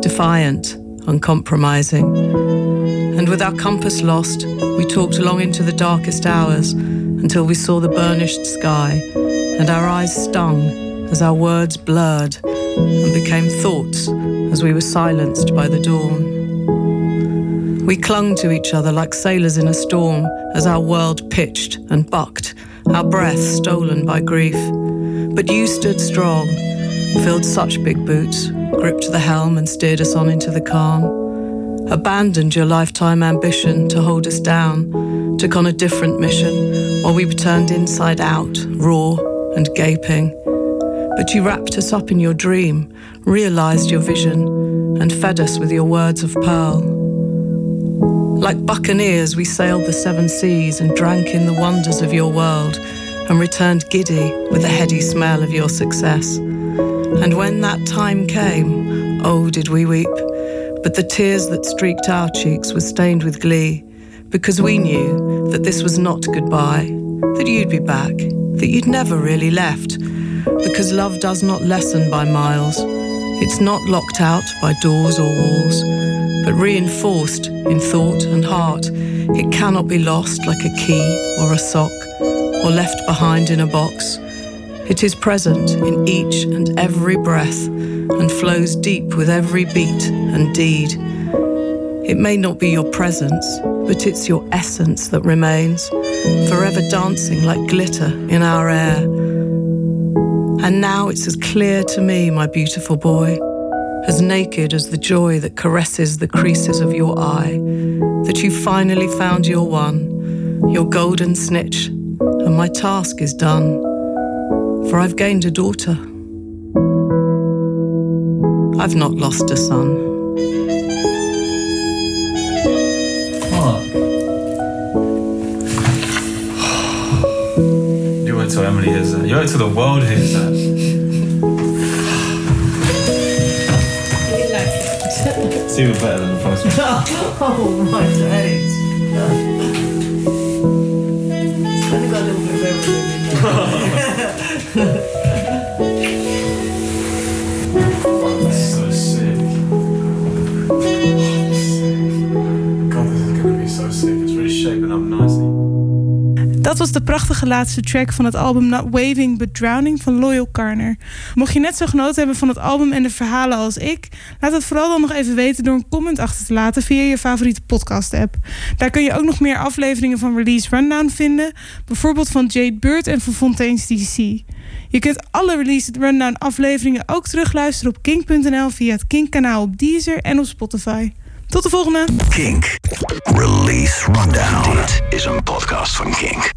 defiant, uncompromising. And with our compass lost, we talked long into the darkest hours until we saw the burnished sky, and our eyes stung as our words blurred and became thoughts as we were silenced by the dawn. We clung to each other like sailors in a storm as our world pitched and bucked, our breath stolen by grief. But you stood strong, filled such big boots, gripped the helm and steered us on into the calm abandoned your lifetime ambition to hold us down, took on a different mission while we were turned inside out, raw and gaping. But you wrapped us up in your dream, realized your vision, and fed us with your words of pearl. Like buccaneers, we sailed the seven seas and drank in the wonders of your world, and returned giddy with the heady smell of your success. And when that time came, oh, did we weep but the tears that streaked our cheeks were stained with glee, because we knew that this was not goodbye, that you'd be back, that you'd never really left, because love does not lessen by miles. It's not locked out by doors or walls, but reinforced in thought and heart. It cannot be lost like a key or a sock, or left behind in a box. It is present in each and every breath and flows deep with every beat and deed. It may not be your presence, but it's your essence that remains, forever dancing like glitter in our air. And now it's as clear to me, my beautiful boy, as naked as the joy that caresses the creases of your eye, that you finally found your one, your golden snitch, and my task is done, for I've gained a daughter. I've not lost a son. Wait hears that. Uh, you wait till the world hears that. It's even better than the first one. oh my days. Dat was de prachtige laatste track van het album Not Waving But Drowning van Loyal Carner. Mocht je net zo genoten hebben van het album en de verhalen als ik, laat het vooral dan nog even weten door een comment achter te laten via je favoriete podcast app. Daar kun je ook nog meer afleveringen van Release Rundown vinden, bijvoorbeeld van Jade Bird en van Fontaine's DC. Je kunt alle Release Rundown afleveringen ook terugluisteren op kink.nl via het Kink kanaal op Deezer en op Spotify. Tot de volgende! Kink. Release Rundown. Is een podcast van Kink.